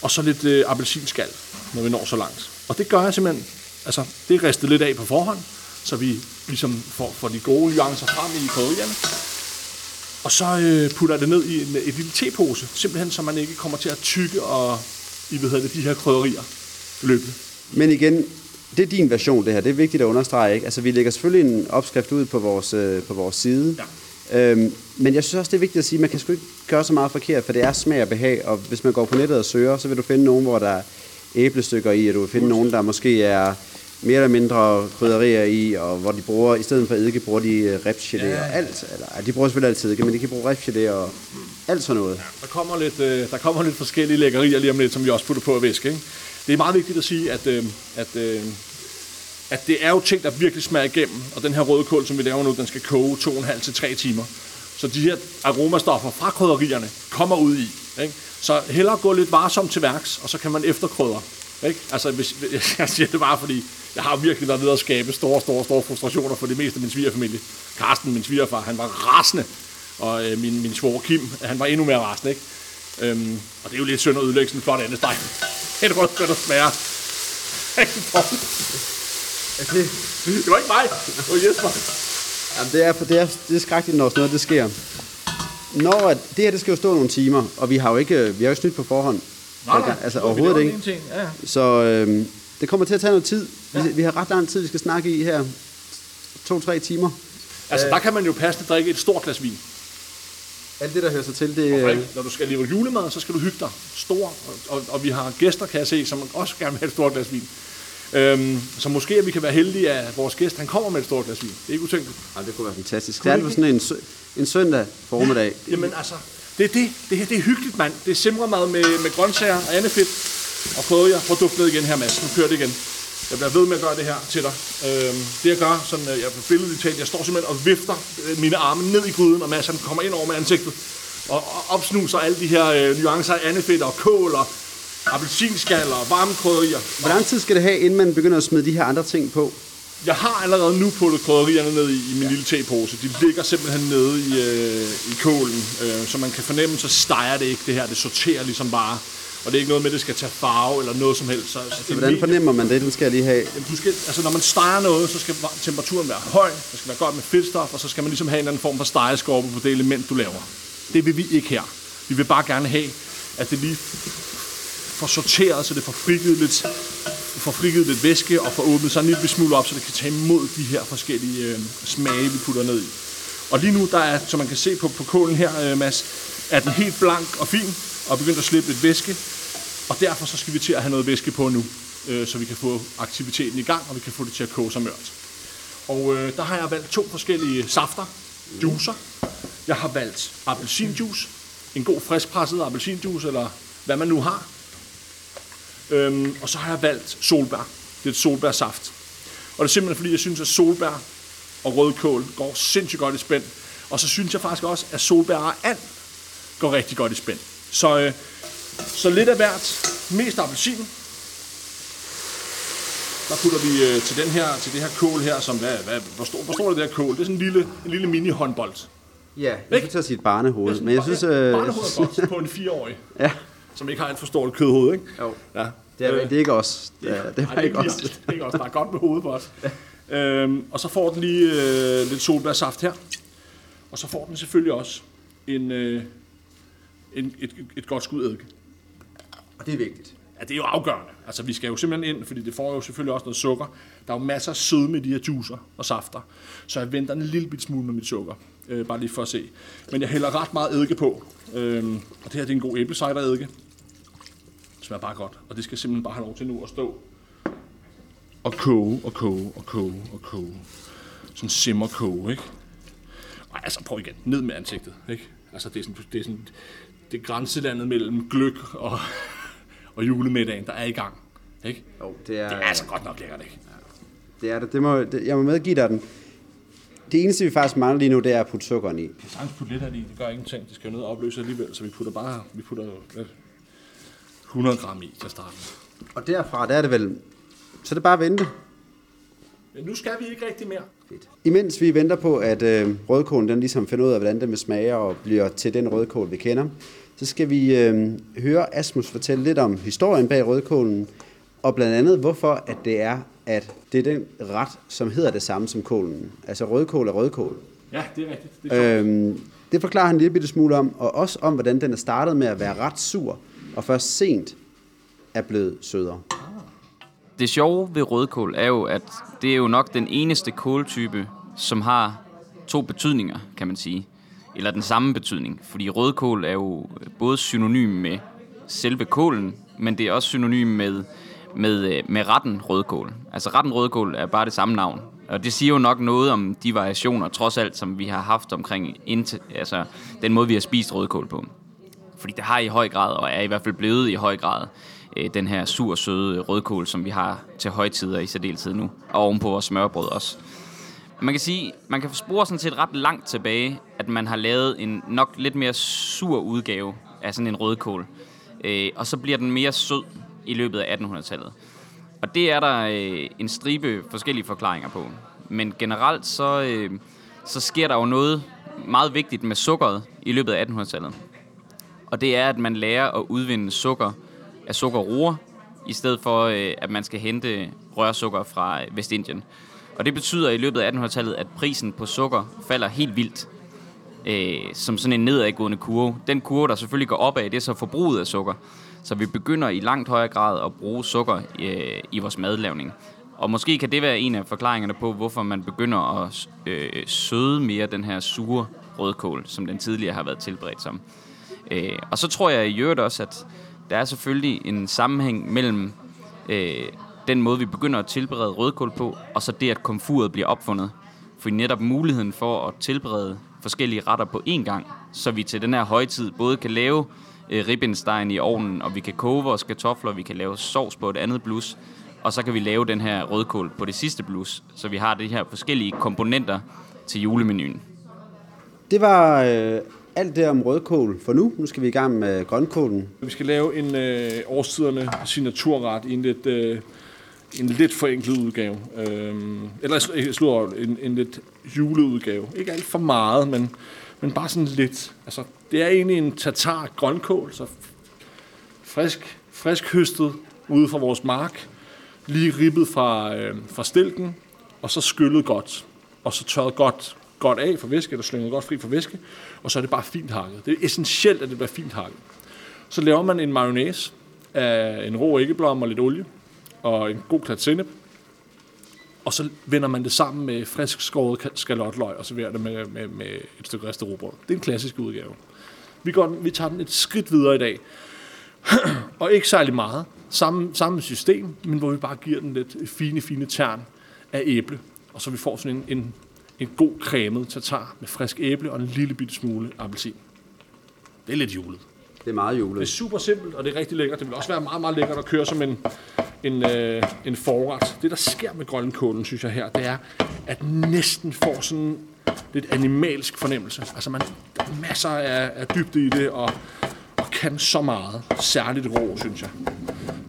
og så lidt øh, appelsinskal, når vi når så langt. Og det gør jeg simpelthen, altså det er ristet lidt af på forhånd, så vi ligesom får, får de gode nuancer frem i krydderierne. Og så øh, putter jeg det ned i en, et lille tepose, simpelthen så man ikke kommer til at tykke og i hvad hedder det, de her krydderier løbende. Men igen, det er din version, det her. Det er vigtigt at understrege, ikke? Altså, vi lægger selvfølgelig en opskrift ud på vores, øh, på vores side. Ja. Øhm, men jeg synes også, det er vigtigt at sige, at man kan sgu ikke gøre så meget forkert, for det er smag og behag, og hvis man går på nettet og søger, så vil du finde nogen, hvor der er æblestykker i, og du vil finde nogen, der måske er mere eller mindre krydderier i, og hvor de bruger, i stedet for eddike, bruger de øh, ripsgelé ja, og alt. Eller, ja, de bruger selvfølgelig altid eddike, men de kan bruge ripsgelé og alt sådan noget. Der kommer lidt, øh, der kommer lidt forskellige lækkerier lige om lidt, som vi også putter på at væske. Ikke? Det er meget vigtigt at sige, at, øh, at, øh, at det er jo ting, der virkelig smager igennem, og den her rødkål, som vi laver nu, den skal koge 2,5 til 3 timer. Så de her aromastoffer fra krydderierne kommer ud i. Ikke? Så hellere gå lidt varsomt til værks, og så kan man efterkrydre. Ikke? Altså, hvis, jeg siger det bare, fordi jeg har virkelig været ved at skabe store, store, store frustrationer for det meste af min svigerfamilie. Karsten, min svigerfar, han var rasende, og øh, min, min svoger Kim, han var endnu mere rasende. Ikke? Øhm, og det er jo lidt synd at ødelægge sådan en flot andesteg. Et rødt der smager. det var ikke mig, det var Jesper. Jamen, det er, det er, det er skrækkeligt, når sådan noget det sker. Når at, det her, det skal jo stå nogle timer, og vi har jo ikke, vi har jo ikke snydt på forhånd. Altså overhovedet ikke. Ting. Ja, ja. Så øhm, det kommer til at tage noget tid. Vi, vi har ret lang tid, vi skal snakke i her. To-tre timer. Altså, der kan man jo passende drikke et stort glas vin. Alt det, der hører sig til, det... Og Øh, Når du skal lave julemad, så skal du hygge dig. Stor. Og, og, og vi har gæster, kan jeg se, som også gerne vil have et stort glas vin. Øhm, så måske at vi kan være heldige, at vores gæst han kommer med et stort glas vin. Det er ikke utænkeligt. ej, det kunne være fantastisk. Det er på sådan en, sø- en søndag formiddag. Jamen altså, det er det. Det her det er hyggeligt, mand. Det er simremad med, med grøntsager og andefedt. Og prøver jeg. Prøv at dufte ned igen her, Mads. Nu kører det igen. Jeg bliver ved med at gøre det her til dig. Øhm, det jeg gør, sådan, øh, jeg på billedet talt, jeg står simpelthen og vifter øh, mine arme ned i gryden, og Mads han kommer ind over med ansigtet. Og, og opsnuser alle de her øh, nuancer af andefedt og kål og appelsinskal og varme krydderier. Hvor lang tid skal det have, inden man begynder at smide de her andre ting på? Jeg har allerede nu puttet krydderierne ned i, i min ja. lille tepose. De ligger simpelthen nede i, øh, i kålen, øh, så man kan fornemme, så steger det ikke det her. Det sorterer ligesom bare. Og det er ikke noget med, at det skal tage farve eller noget som helst. Så, så Så hvordan fornemmer man det? Den skal jeg lige have. Jamen, du skal, altså, når man steger noget, så skal temperaturen være høj, der skal være godt med fedtstof, og så skal man ligesom have en eller anden form for stegeskorpe på det element, du laver. Det vil vi ikke her. Vi vil bare gerne have, at det lige får sorteret, så det får frigivet lidt, får frigivet lidt væske og får åbnet sig en lille smule op, så det kan tage imod de her forskellige øh, smage, vi putter ned i. Og lige nu, der er, som man kan se på, på kålen her, øh, Mads, er den helt blank og fin, og begyndt at slippe lidt væske. Og derfor så skal vi til at have noget væske på nu, øh, så vi kan få aktiviteten i gang, og vi kan få det til at koge sig mørkt. Og øh, der har jeg valgt to forskellige safter, juicer. Jeg har valgt appelsinjuice, en god friskpresset appelsinjuice, eller hvad man nu har. Øhm, og så har jeg valgt solbær. Det er et solbærsaft. Og det er simpelthen fordi, jeg synes, at solbær og rødkål går sindssygt godt i spænd. Og så synes jeg faktisk også, at solbær og and går rigtig godt i spænd. Så, øh, så lidt af hvert. Mest appelsin. Der putter vi øh, til, den her, til det her kål her, som hvad, hvad, hvor, stor, hvor stor er det her kål? Det er sådan en lille, en lille mini-håndbold. Ja, jeg skulle til at sige et barnehoved. Men jeg synes... Øh, barnehoved er godt på en fireårig, ja, som ikke har et for stort kødhoved, ikke? jo. Ja. Det er, Øh, det er ikke os. Det er, det Nej, er ikke os. Det er ikke os. Der er godt med hovedet på os. Øhm, og så får den lige øh, lidt solbærsaft her. Og så får den selvfølgelig også en, øh, en, et, et godt skud eddike. Og det er vigtigt. Ja, det er jo afgørende. Altså, vi skal jo simpelthen ind, fordi det får jo selvfølgelig også noget sukker. Der er jo masser af sødme i de her juicer og safter. Så jeg venter en lille bit smule med mit sukker. Øh, bare lige for at se. Men jeg hælder ret meget eddike på. Øhm, og det her det er en god æblecider eddike. Det smager bare godt. Og det skal simpelthen bare have lov til nu at stå og koge og koge og koge og koge. Sådan simmer koge, ikke? Ej, altså prøv igen. Ned med ansigtet, ikke? Altså det er sådan, det er sådan, det er grænselandet mellem gløk og, og julemiddagen, der er i gang, ikke? Jo, det er, Det er altså godt nok lækkert, ikke? det, er det. det, må, det jeg må medgive dig den. Det eneste, vi faktisk mangler lige nu, det er at putte sukkeren i. Vi kan sagtens putte lidt af det i, det gør ingenting. Det skal jo ned og opløse alligevel, så vi putter bare vi putter 100 gram i til starten. Og derfra, der er det vel... Så er det bare at vente. Men nu skal vi ikke rigtig mere. Fedt. Imens vi venter på, at øh, rødkålen den ligesom finder ud af, hvordan den vil smage og bliver til den rødkål, vi kender, så skal vi øh, høre Asmus fortælle lidt om historien bag rødkålen, og blandt andet hvorfor at det er, at det er den ret, som hedder det samme som kålen. Altså rødkål er rødkål. Ja, det er rigtigt. Det er øh, Øhm, det forklarer han en lille bitte smule om, og også om, hvordan den er startet med at være ret sur, og først sent er blevet sødere. Det sjove ved rødkål er jo, at det er jo nok den eneste kåltype, som har to betydninger, kan man sige. Eller den samme betydning. Fordi rødkål er jo både synonym med selve kålen, men det er også synonym med, med, øh, med retten rødkål. Altså retten rødkål er bare det samme navn. Og det siger jo nok noget om de variationer, trods alt, som vi har haft omkring indtil, altså, den måde, vi har spist rødkål på. Fordi det har i høj grad, og er i hvert fald blevet i høj grad, øh, den her sur, søde rødkål, som vi har til højtider i særdeleshed nu. Og ovenpå vores smørbrød også. Man kan sige, man kan spore sådan set ret langt tilbage, at man har lavet en nok lidt mere sur udgave af sådan en rødkål. Øh, og så bliver den mere sød i løbet af 1800-tallet. Og det er der øh, en stribe forskellige forklaringer på. Men generelt så, øh, så sker der jo noget meget vigtigt med sukkeret i løbet af 1800-tallet. Og det er, at man lærer at udvinde sukker af sukkerroer, i stedet for, øh, at man skal hente rørsukker fra øh, Vestindien. Og det betyder i løbet af 1800-tallet, at prisen på sukker falder helt vildt. Øh, som sådan en nedadgående kurve. Den kurve, der selvfølgelig går opad, det er så forbruget af sukker. Så vi begynder i langt højere grad at bruge sukker øh, i vores madlavning. Og måske kan det være en af forklaringerne på, hvorfor man begynder at øh, søde mere den her sure rødkål, som den tidligere har været tilberedt som. Øh, og så tror jeg i øvrigt også, at der er selvfølgelig en sammenhæng mellem øh, den måde, vi begynder at tilberede rødkål på, og så det, at komfuret bliver opfundet. For netop muligheden for at tilberede forskellige retter på én gang, så vi til den her højtid både kan lave øh, ribbenstein i ovnen, og vi kan koge vores kartofler, vi kan lave sovs på et andet blus, og så kan vi lave den her rødkål på det sidste blus, så vi har de her forskellige komponenter til julemenuen. Det var øh, alt det om rødkål for nu. Nu skal vi i gang med grønkålen. Vi skal lave en øh, årstiderne signaturret i en lidt, øh, en lidt forenklet udgave. Øh, eller jeg slår en, en lidt juleudgave. Ikke alt for meget, men, men bare sådan lidt. Altså, det er egentlig en tatar grønkål, så frisk, frisk høstet ude fra vores mark. Lige ribbet fra, øh, fra stilken, og så skyllet godt. Og så tørret godt, godt af for væske, eller slynget godt fri for væske. Og så er det bare fint hakket. Det er essentielt, at det bliver fint hakket. Så laver man en mayonnaise af en rå æggeblom og lidt olie, og en god klat sennep. Og så vender man det sammen med frisk skåret skalotløg og serverer det med, med, med et stykke ristet rugbrød. Det er en klassisk udgave. Vi, går, vi tager den et skridt videre i dag. og ikke særlig meget. Samme, samme system, men hvor vi bare giver den lidt fine, fine tern af æble. Og så vi får sådan en, en, en god cremet tatar med frisk æble og en lille bitte smule appelsin. Det er lidt julet. Det er meget julet. Det er super simpelt, og det er rigtig lækkert. Det vil også være meget, meget lækkert at køre som en, en, øh, en forret. Det, der sker med grønkålen, synes jeg her, det er, at næsten får sådan lidt animalsk fornemmelse. Altså, man, der er masser af, af dybde i det, og, og kan så meget. Særligt rå, synes jeg.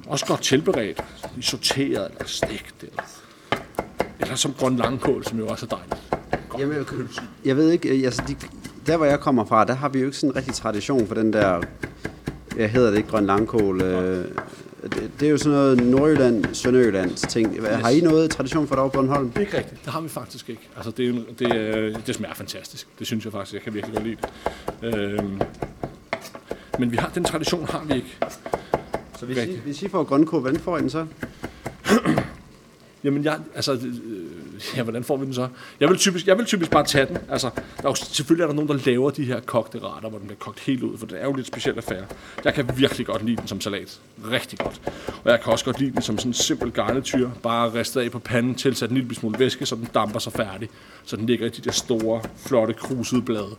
Også godt tilberedt. Sorteret eller stegt. Eller, eller som grøn langkål, som jo også er dejligt. Jamen, jeg, jeg ved ikke, altså de, der hvor jeg kommer fra, der har vi jo ikke sådan en rigtig tradition for den der, jeg hedder det ikke, grøn langkål. Øh, det, det er jo sådan noget Nordjylland, Sønderjyllands ting. Yes. Har I noget tradition for det over på Bornholm? Det er ikke rigtigt. Det har vi faktisk ikke. Altså, det, er, det, det smager fantastisk. Det synes jeg faktisk, jeg kan virkelig godt lide det. Øhm, men vi har, den tradition har vi ikke. Så hvis, I, hvis I får grønkål, hvordan får I den så? Jamen, jeg, altså, øh, ja, hvordan får vi den så? Jeg vil typisk, jeg vil typisk bare tage den. Altså, der er jo, selvfølgelig er der nogen, der laver de her kogte retter, hvor den bliver kogt helt ud, for det er jo lidt specielt affære. Jeg kan virkelig godt lide den som salat. Rigtig godt. Og jeg kan også godt lide den som sådan en simpel garnityr. Bare ristet af på panden, tilsat en lille smule væske, så den damper sig færdig. Så den ligger i de der store, flotte, krusede blade.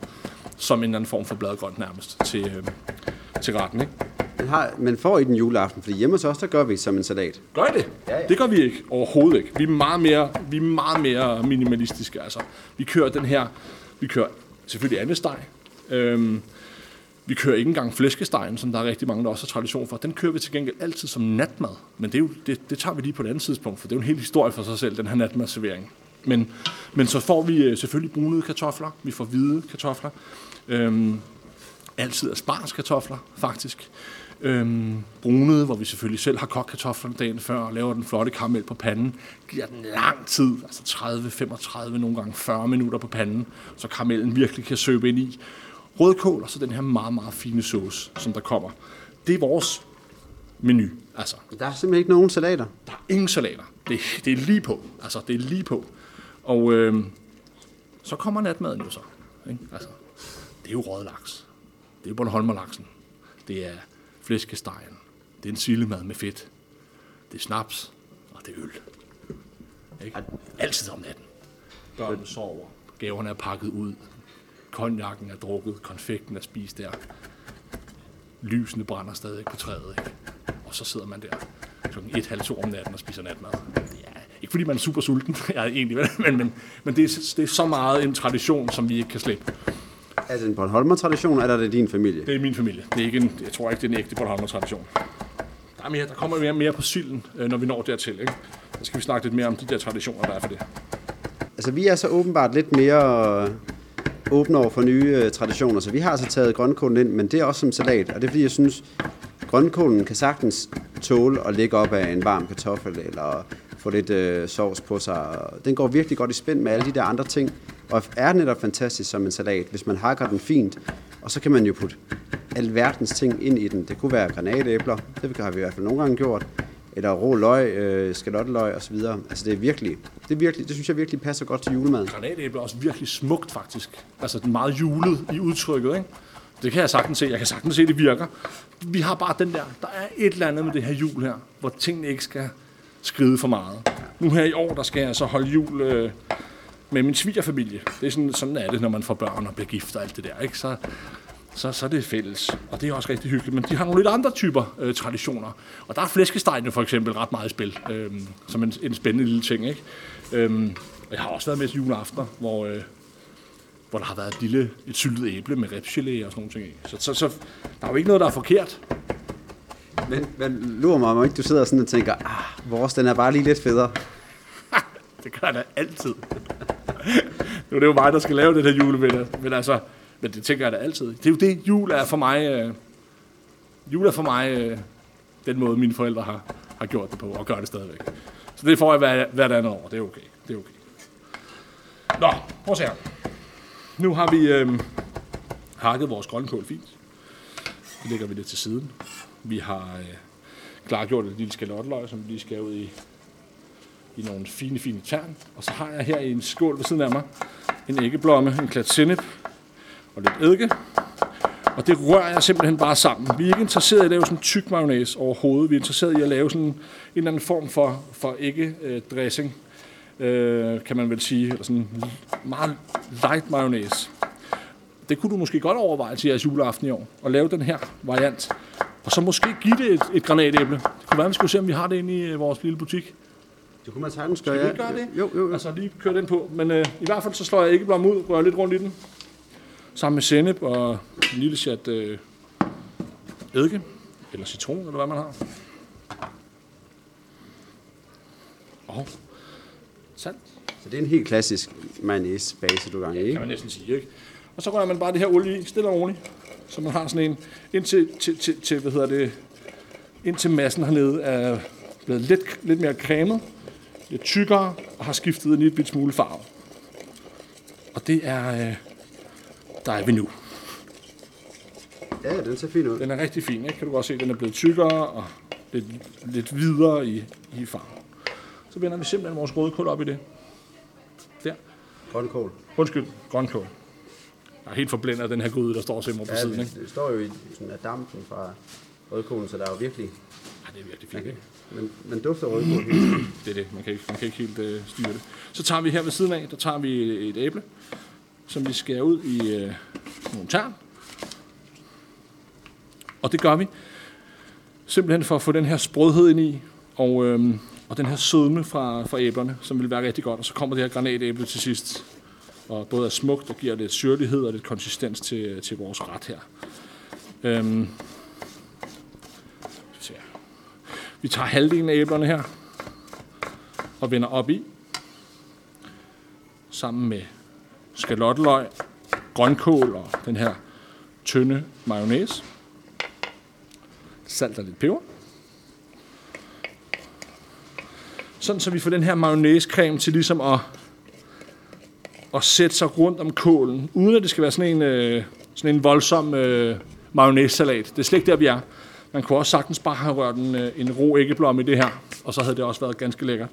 Som en eller anden form for bladgrønt nærmest til, øh, til retten, ikke? Men, har, men får I den juleaften? Fordi hjemme hos os, der gør vi som en salat. Gør det? Ja, ja. Det gør vi ikke. Overhovedet ikke. Vi er meget mere, vi er meget mere minimalistiske. Altså, vi kører den her, vi kører selvfølgelig andesteg. Øhm, vi kører ikke engang flæskestegen, som der er rigtig mange, der også har tradition for. Den kører vi til gengæld altid som natmad. Men det, er jo, det, det tager vi lige på et andet tidspunkt, for det er jo en hel historie for sig selv, den her natmadservering. Men, men så får vi øh, selvfølgelig brunede kartofler, vi får hvide kartofler, øhm, altid aspargeskartofler faktisk, øhm, brunede, hvor vi selvfølgelig selv har kogt kartoflerne dagen før og laver den flotte karamel på panden. Giver den lang tid, altså 30, 35, nogle gange 40 minutter på panden, så karamellen virkelig kan søbe ind i. Rødkål og så den her meget, meget fine sauce, som der kommer. Det er vores menu. Altså, der er simpelthen ikke nogen salater? Der er ingen salater. Det, det er lige på. Altså, det er lige på. Og øhm, så kommer natmaden jo så. Ikke? Altså, det er jo rødlaks. Det er jo Bornholmerlaksen. Det er flæskestegen. Det er en sillemad med fedt. Det er snaps, og det er øl. Ikke? Altid om natten. Børnene sover. Gaverne er pakket ud. Konjakken er drukket. Konfekten er spist der. Lysene brænder stadig på træet. Ikke? Og så sidder man der klokken et, halv to om natten og spiser natmad. Er, ikke fordi man er super sulten, jeg er egentlig, men, men, men det, er, det er så meget en tradition, som vi ikke kan slippe. Er det en Bornholmer-tradition, eller er det din familie? Det er min familie. Det er ikke en, jeg tror ikke, det er en ægte Bornholmer-tradition. Der, er mere, der kommer mere, mere på silden, øh, når vi når dertil. Ikke? Så skal vi snakke lidt mere om de der traditioner, der er for det. Altså, vi er så åbenbart lidt mere åbne over for nye uh, traditioner, så vi har altså taget grønkålen ind, men det er også som salat, og det er fordi, jeg synes, grønkålen kan sagtens tåle at ligge op af en varm kartoffel, eller få lidt uh, sovs på sig. Den går virkelig godt i spænd med alle de der andre ting, og er netop fantastisk som en salat, hvis man hakker den fint. Og så kan man jo putte alverdens ting ind i den. Det kunne være granatæbler, det har vi i hvert fald nogle gange gjort. Eller rå løg, øh, skalotteløg osv. Altså det er virkelig, det er virkelig, det synes jeg virkelig passer godt til julemad. Granatæbler er også virkelig smukt faktisk. Altså meget julet i udtrykket, ikke? Det kan jeg sagtens se. Jeg kan sagtens se, at det virker. Vi har bare den der, der er et eller andet med det her jul her, hvor tingene ikke skal skride for meget. Nu her i år, der skal jeg så holde jul øh, med min svigerfamilie. Det er sådan, sådan er det, når man får børn og bliver gift og alt det der. Ikke? Så, så, så er det fælles. Og det er også rigtig hyggeligt. Men de har nogle lidt andre typer øh, traditioner. Og der er flæskestegne for eksempel ret meget i spil. Øh, som en, en spændende lille ting. Ikke? Øh, jeg har også været med til juleaftener, hvor, øh, hvor der har været et lille et syltet æble med ribsgelé og sådan nogle ting Ikke? Så, så, så der er jo ikke noget, der er forkert. Men, men lurer mig, om ikke du sidder sådan og tænker, ah, vores den er bare lige lidt federe. Det gør jeg da altid. nu er det jo mig, der skal lave det her julemiddag. Men altså, men det tænker jeg da altid. Det er jo det, jul er for mig. Øh, jul er for mig øh, den måde, mine forældre har, har gjort det på, og gør det stadigvæk. Så det får jeg hver, hvert andet år. Det er okay. Det er okay. Nå, prøv at se her. Nu har vi øh, hakket vores grønkål fint. Det lægger vi lidt til siden. Vi har øh, klargjort et lille skalotteløg, som vi lige skal ud i, i nogle fine, fine tern. Og så har jeg her i en skål ved siden af mig en æggeblomme, en klat sennep og lidt eddike. Og det rører jeg simpelthen bare sammen. Vi er ikke interesseret i at lave sådan en tyk mayonnaise overhovedet. Vi er interesseret i at lave sådan en eller anden form for, for ikke-dressing, øh, kan man vel sige. Eller sådan en meget light mayonnaise. Det kunne du måske godt overveje til jeres juleaften i år, at lave den her variant. Og så måske give det et, et granatæble. Det kunne være, at vi skulle se, om vi har det inde i øh, vores lille butik. Det kunne man sagtens Skal gøre, vi ikke gøre det? Jo, jo, jo. Altså lige køre den på. Men øh, i hvert fald så slår jeg ikke blom ud, rører lidt rundt i den. Sammen med sennep og en lille chat øh, eddike. Eller citron, eller hvad man har. Og salt, Så det er en helt klassisk mayonnaise-base, du gang i, kan ikke? man næsten sige. Ikke? Og så rører man bare det her olie i, stille og roligt. Så man har sådan en, indtil, til, til, til, hvad hedder det, indtil massen hernede er blevet lidt, lidt mere cremet, lidt tykkere og har skiftet en lille smule farve. Og det er, øh, der er vi nu. Ja, den ser fin ud. Den er rigtig fin, ikke? Kan du godt se, den er blevet tykkere og lidt, lidt videre i, i farve. Så vender vi simpelthen vores rødkål op i det. Der. Grønkål. Undskyld, grønkål. Jeg er helt forblændet af den her gryde, der står simpelthen på Ja, siden, ikke? det står jo i sådan af dampen fra rødkålen, så der er jo virkelig... Ja, det er virkelig fint, ikke? Man, man dufter rødkål hele tiden. Det er det. Man kan ikke, man kan ikke helt øh, styre det. Så tager vi her ved siden af, der tager vi et æble, som vi skærer ud i øh, nogle tern. Og det gør vi simpelthen for at få den her sprødhed ind i, og, øh, og den her sødme fra, fra æblerne, som vil være rigtig godt. Og så kommer det her granatæble til sidst, og både er smukt og giver lidt syrlighed og lidt konsistens til, til vores ret her. Øhm, skal vi se her vi tager halvdelen af æblerne her, og vender op i. Sammen med skalotteløg, grønkål og den her tynde mayonnaise. Salt og lidt peber. Sådan så vi får den her mayonnaisecreme til ligesom at, at sætte sig rundt om kålen, uden at det skal være sådan en, øh, sådan en voldsom øh, mayonnaise-salat. Det er slet ikke der, vi er. Man kunne også sagtens bare have rørt en, øh, en rå æggeblomme i det her, og så havde det også været ganske lækkert.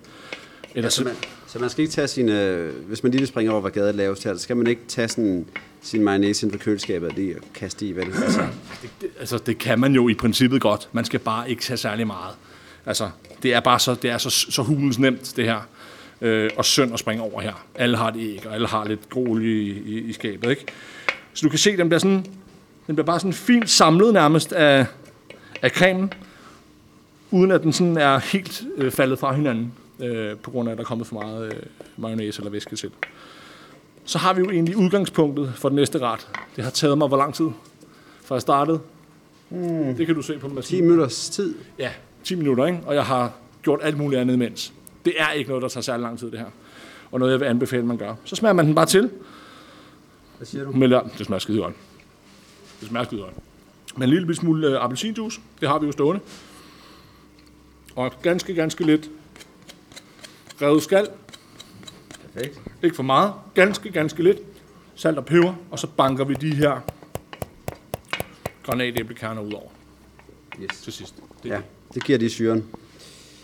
Eller Så så, man, så man skal ikke tage sin... Øh, hvis man lige vil springe over, hvad gaden laves her, så skal man ikke tage sådan, sin mayonnaise inden for køleskabet og lige kaste i, vel? Altså, det, altså, det kan man jo i princippet godt. Man skal bare ikke tage særlig meget. Altså, det er bare så, det er så, så hulens nemt, det her. Øh, og synd at springe over her. Alle har et æg, og alle har lidt grolig i, i, i skabet, ikke? Så du kan se, den bliver sådan, den bliver bare sådan fint samlet nærmest af, af cremen, uden at den sådan er helt øh, faldet fra hinanden, øh, på grund af, at der er kommet for meget øh, mayonnaise eller væske til. Så har vi jo egentlig udgangspunktet for den næste ret. Det har taget mig hvor lang tid, fra jeg startede. Mm. Det kan du se på 10 maskinen. minutters tid. Ja, 10 minutter, ikke? Og jeg har gjort alt muligt andet imens. Det er ikke noget, der tager særlig lang tid, det her. Og noget, jeg vil anbefale, man gør. Så smager man den bare til. Hvad siger du? Med. Det smager skide godt. Det smager skide godt. Med en lille smule øh, appelsinjuice. Det har vi jo stående. Og ganske, ganske lidt revet skal. Perfekt. Ikke for meget. Ganske, ganske lidt. Salt og peber. Og så banker vi de her granatæblekerner ud over Yes. til sidst. Det Ja, det. det giver de syren.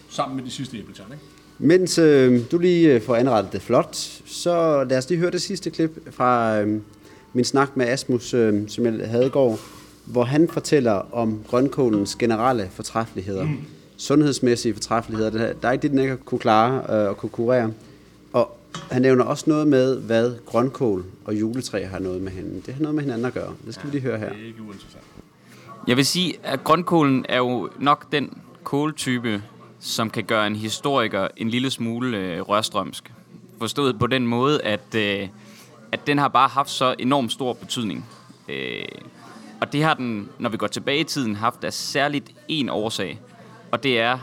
Sammen med de sidste æbletern, ikke? Mens øh, du lige øh, får anrettet det flot, så lad os lige høre det sidste klip fra øh, min snak med Asmus, øh, som jeg havde i går, hvor han fortæller om grønkålens generelle fortræffeligheder. Mm. Sundhedsmæssige fortræffeligheder. Der, der er ikke det, den ikke kunne klare øh, og kunne kurere. Og han nævner også noget med, hvad grønkål og juletræ har noget med hinanden. Det har noget med hinanden at gøre. Det skal vi lige høre her. Det er ikke uinteressant. Jeg vil sige, at grønkålen er jo nok den kåltype, som kan gøre en historiker en lille smule øh, rørstrømsk. Forstået på den måde, at, øh, at den har bare haft så enormt stor betydning. Øh, og det har den, når vi går tilbage i tiden, haft af særligt en årsag, og det er,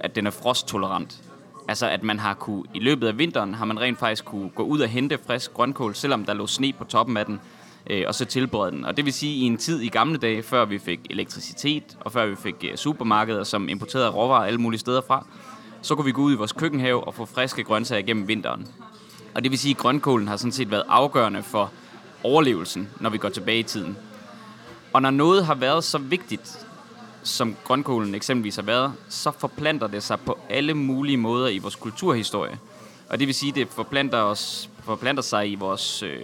at den er frosttolerant. Altså at man har kunne, i løbet af vinteren, har man rent faktisk kunne gå ud og hente frisk grønkål, selvom der lå sne på toppen af den, øh, og så tilberede den. Og det vil sige, at i en tid i gamle dage, før vi fik elektricitet, og før vi fik øh, supermarkeder, som importerede råvarer alle mulige steder fra, så kunne vi gå ud i vores køkkenhave og få friske grøntsager gennem vinteren. Og det vil sige, at grønkålen har sådan set været afgørende for overlevelsen, når vi går tilbage i tiden. Og når noget har været så vigtigt, som grønkålen eksempelvis har været, så forplanter det sig på alle mulige måder i vores kulturhistorie. Og det vil sige, at det forplanter, os, forplanter sig i vores øh,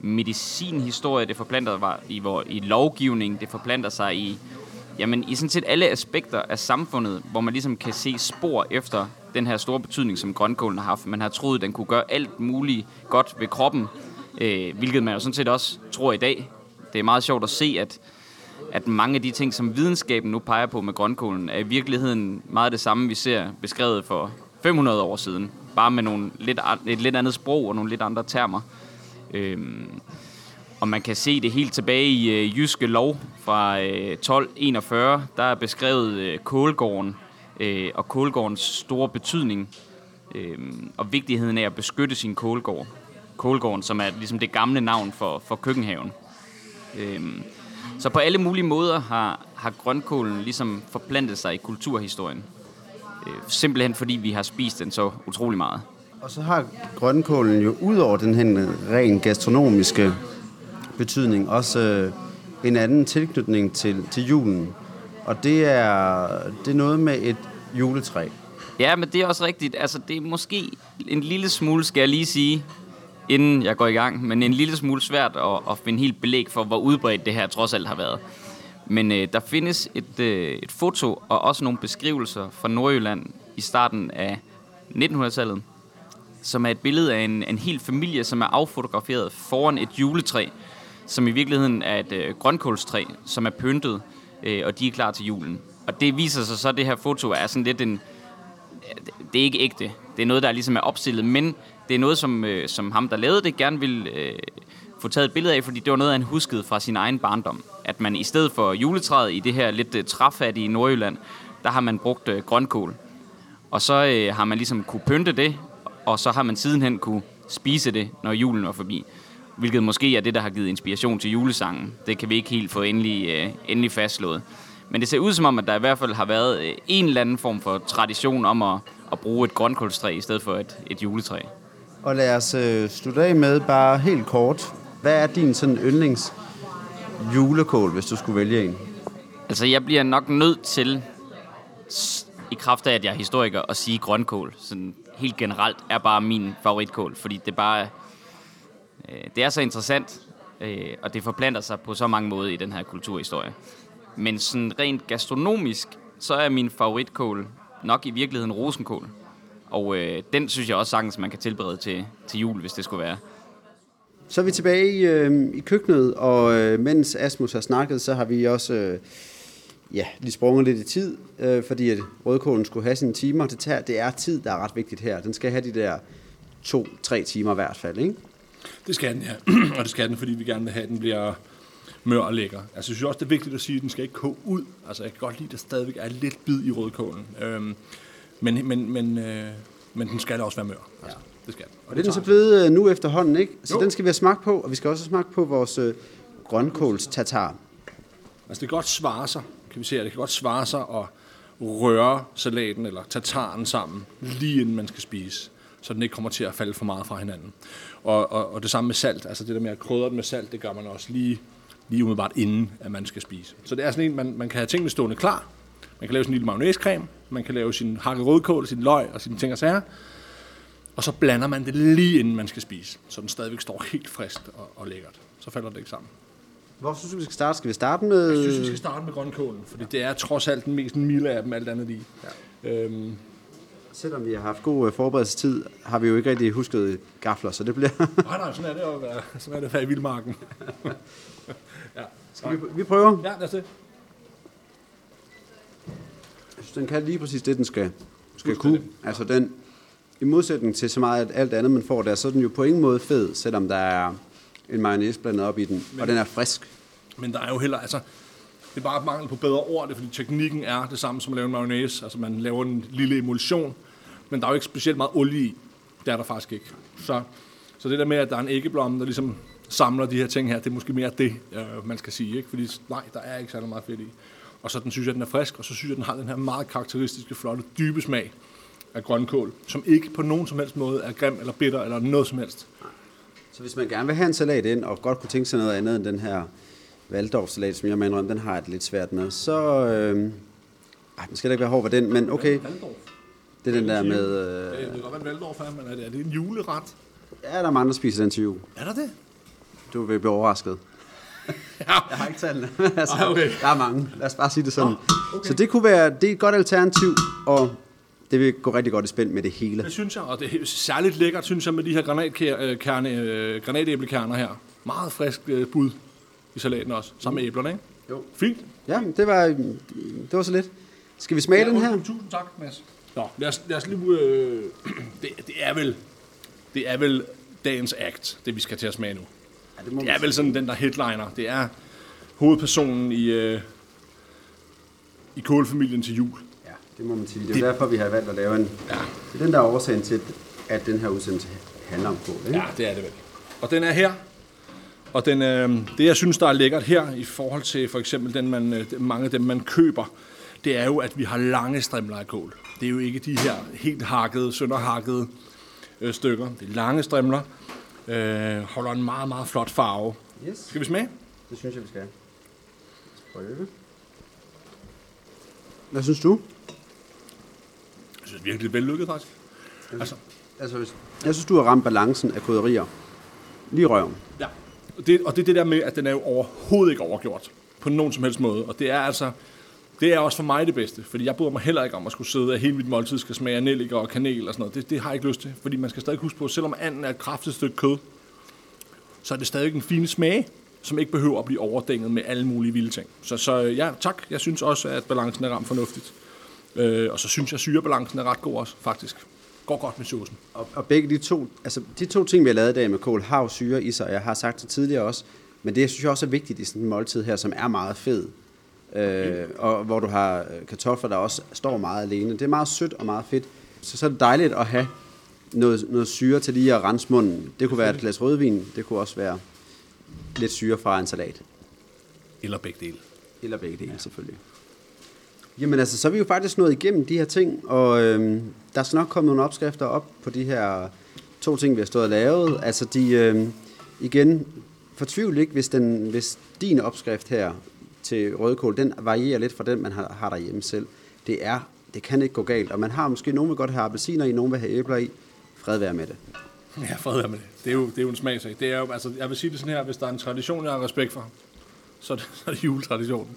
medicinhistorie, det forplanter sig i, vores, i lovgivning, det forplanter sig i, jamen, i sådan set alle aspekter af samfundet, hvor man ligesom kan se spor efter den her store betydning, som grønkålen har haft. Man har troet, at den kunne gøre alt muligt godt ved kroppen, øh, hvilket man jo sådan set også tror i dag. Det er meget sjovt at se, at at mange af de ting, som videnskaben nu peger på med grønkålen, er i virkeligheden meget det samme, vi ser beskrevet for 500 år siden. Bare med nogle lidt, et lidt andet sprog og nogle lidt andre termer. Øhm, og man kan se det helt tilbage i øh, Jyske Lov fra øh, 1241. Der er beskrevet øh, kålgården øh, og kålgårdens store betydning øh, og vigtigheden af at beskytte sin kålgård. Kålgården, som er ligesom det gamle navn for, for køkkenhaven. Øh, så på alle mulige måder har, har grønkålen ligesom forplantet sig i kulturhistorien. Øh, simpelthen fordi vi har spist den så utrolig meget. Og så har grønkålen jo ud over den her ren gastronomiske betydning også øh, en anden tilknytning til, til julen. Og det er, det er noget med et juletræ. Ja, men det er også rigtigt. Altså, det er måske en lille smule, skal jeg lige sige, inden jeg går i gang, men en lille smule svært at, at finde helt belæg for, hvor udbredt det her trods alt har været. Men øh, der findes et, øh, et foto og også nogle beskrivelser fra Nordjylland i starten af 1900-tallet, som er et billede af en, en hel familie, som er affotograferet foran et juletræ, som i virkeligheden er et øh, grønkålstræ, som er pyntet, øh, og de er klar til julen. Og det viser sig så, at det her foto er sådan lidt en... Det er ikke ægte. Det er noget, der ligesom er opstillet, men det er noget, som, øh, som ham, der lavede det, gerne vil øh, få taget et billede af, fordi det var noget, han huskede fra sin egen barndom. At man i stedet for juletræet i det her lidt øh, træfattige Nordjylland, der har man brugt øh, grønkål. Og så øh, har man ligesom kunne pynte det, og så har man sidenhen kunne spise det, når julen var forbi. Hvilket måske er det, der har givet inspiration til julesangen. Det kan vi ikke helt få endelig, øh, endelig fastslået. Men det ser ud som om, at der i hvert fald har været øh, en eller anden form for tradition om at, at bruge et grønkålstræ i stedet for et, et juletræ. Og lad os øh, slutte af med bare helt kort. Hvad er din sådan yndlings julekål, hvis du skulle vælge en? Altså, jeg bliver nok nødt til, i kraft af, at jeg er historiker, at sige grønkål. Sådan helt generelt er bare min favoritkål, fordi det bare øh, det er så interessant, øh, og det forplanter sig på så mange måder i den her kulturhistorie. Men sådan rent gastronomisk, så er min favoritkål nok i virkeligheden rosenkål. Og øh, den synes jeg også sagtens, man kan tilberede til, til jul, hvis det skulle være. Så er vi tilbage i, øh, i køkkenet, og øh, mens Asmus har snakket, så har vi også øh, ja, lige sprunget lidt i tid, øh, fordi at rødkålen skulle have sine timer. Det, tager, det er tid, der er ret vigtigt her. Den skal have de der to-tre timer i hvert fald, ikke? Det skal den, ja. og det skal den, fordi vi gerne vil have, at den bliver mør og lækker. Altså, jeg synes også, det er vigtigt at sige, at den skal ikke koge ud. Altså, jeg kan godt lide, at der stadigvæk er lidt bid i rødkålen. Øhm, men, men, men, øh, men den skal også være mør. Altså, ja. Det skal den. Og, og det er den så blevet øh, nu efterhånden, ikke? Så jo. den skal vi have smagt på, og vi skal også smage på vores øh, grønkåls tatar. Altså, det kan godt svare sig, kan vi se, at det kan godt svare sig at røre salaten eller tataren sammen, lige inden man skal spise, så den ikke kommer til at falde for meget fra hinanden. Og, og, og det samme med salt, altså det der med at krydre den med salt, det gør man også lige, lige umiddelbart inden, at man skal spise. Så det er sådan en, man, man kan have tingene stående klar, man kan lave sin lille mayonnaisecreme, man kan lave sin hakket rødkål, sin løg og sine ting og sager. Og så blander man det lige inden man skal spise, så den stadigvæk står helt frisk og, og lækkert. Så falder det ikke sammen. Hvor synes du, vi skal starte? Skal vi starte med... Jeg synes, vi skal starte med grønkålen, fordi det er trods alt den mest milde af dem, alt andet lige. Ja. Øhm. Selvom vi har haft god uh, forberedelsestid, har vi jo ikke rigtig husket gafler, så det bliver... nej, nej, sådan er det at være, sådan er det at være i vildmarken. ja. Skal vi, vi prøver? Ja, lad os det. Jeg synes, den kan lige præcis det, den skal, skal kunne. Altså den i modsætning til så meget alt andet, man får der, så er den jo på ingen måde fed, selvom der er en mayonnaise blandet op i den, og den er frisk. Men der er jo heller, altså, det er bare et mangel på bedre ord, det fordi teknikken er det samme som at lave en mayonnaise. Altså man laver en lille emulsion, men der er jo ikke specielt meget olie i. Det er der faktisk ikke. Så, så det der med, at der er en æggeblomme, der ligesom samler de her ting her, det er måske mere det, øh, man skal sige. Ikke? Fordi nej, der er ikke særlig meget fedt i. Og så den synes jeg, den er frisk, og så synes jeg, den har den her meget karakteristiske, flotte, dybe smag af grønkål, som ikke på nogen som helst måde er grim eller bitter eller noget som helst. Så hvis man gerne vil have en salat ind, og godt kunne tænke sig noget andet end den her Waldorf-salat, som jeg mener, den har jeg det lidt svært med, så... Øh, ej, den skal da ikke være hård ved den, men okay. Det er den der med... Øh, Jeg ved godt, hvad en Waldorf er, men er det, er det en juleret? ja, der er mange, der spiser den til jul. Er der det? Du vil blive overrasket. Ja. Jeg har ikke tallene. altså, Ej, okay. Der er mange. Lad os bare sige det sådan. okay. Så det kunne være det er et godt alternativ, og det vil gå rigtig godt i spænd med det hele. Det synes jeg, og det er særligt lækkert, synes jeg, med de her granatkerne, øh, granatæblekerner her. Meget frisk øh, bud i salaten også, sammen med æblerne, ikke? Jo. Fint. Ja, det var, det var så lidt. Skal vi smage den her? Tusind tak, Mads. Nå, lad os, lad os lige... Øh, det, det, er vel, det er vel dagens act, det vi skal til at smage nu. Ja, det må Det er vel sådan den der headliner. Det er hovedpersonen i, øh, i kålfamilien til jul. Ja, det må man sige. Det er derfor, vi har valgt at lave en... Ja. Det er den der er årsagen til, at den her udsendelse handler om kål. Ikke? Ja, det er det vel. Og den er her. Og den, øh, det, jeg synes, der er lækkert her, i forhold til for eksempel den, man, øh, mange af dem, man køber, det er jo, at vi har lange strimler af kål. Det er jo ikke de her helt hakkede, sønderhakkede øh, stykker. Det er lange strimler. Øh, holder en meget, meget flot farve. Yes. Skal vi smage? Det synes jeg, vi skal. Prøve. Hvad synes du? Jeg synes, det er virkelig vellykket, faktisk. Altså, Altså, hvis- jeg synes, du har ramt balancen af krydderier. Lige røven. Ja, og det, og det er det der med, at den er jo overhovedet ikke overgjort på nogen som helst måde. Og det er altså, det er også for mig det bedste, fordi jeg bryder mig heller ikke om at skulle sidde, at hele mit måltid skal smage af nelliker og kanel og sådan noget. Det, det har jeg ikke lyst til, fordi man skal stadig huske på, at selvom anden er et kraftigt stykke kød, så er det stadig en fin smag, som ikke behøver at blive overdænget med alle mulige vilde ting. Så, så øh, ja, tak. Jeg synes også, at balancen er ramt fornuftigt. Øh, og så synes jeg, at syrebalancen er ret god også, faktisk. Går godt med saucen. Og, og begge de to, altså de to ting, vi har lavet i dag med kål, har jo syre i sig, og jeg har sagt det tidligere også, men det jeg synes jeg også er vigtigt i sådan en måltid her, som er meget fed, øh, og hvor du har øh, kartofler, der også står meget alene. Det er meget sødt og meget fedt, så så er det dejligt at have noget, noget syre til lige at rense munden. Det kunne være et glas rødvin, det kunne også være lidt syre fra en salat. Eller begge dele. Eller begge dele, selvfølgelig. Jamen altså, så er vi jo faktisk nået igennem de her ting, og øhm, der er så nok kommet nogle opskrifter op på de her to ting, vi har stået og lavet. Altså, de, øhm, igen, fortvivl ikke, hvis, den, hvis din opskrift her til rødkål, den varierer lidt fra den, man har, har derhjemme selv. Det er, det kan ikke gå galt, og man har måske, nogen vil godt have appelsiner i, nogen vil have æbler i. Fred være med det. Ja, fred være med det. Det er jo, det er jo en smagsag. Det er jo, altså, jeg vil sige det sådan her, hvis der er en tradition, jeg har respekt for, så er det, så er det juletraditionen.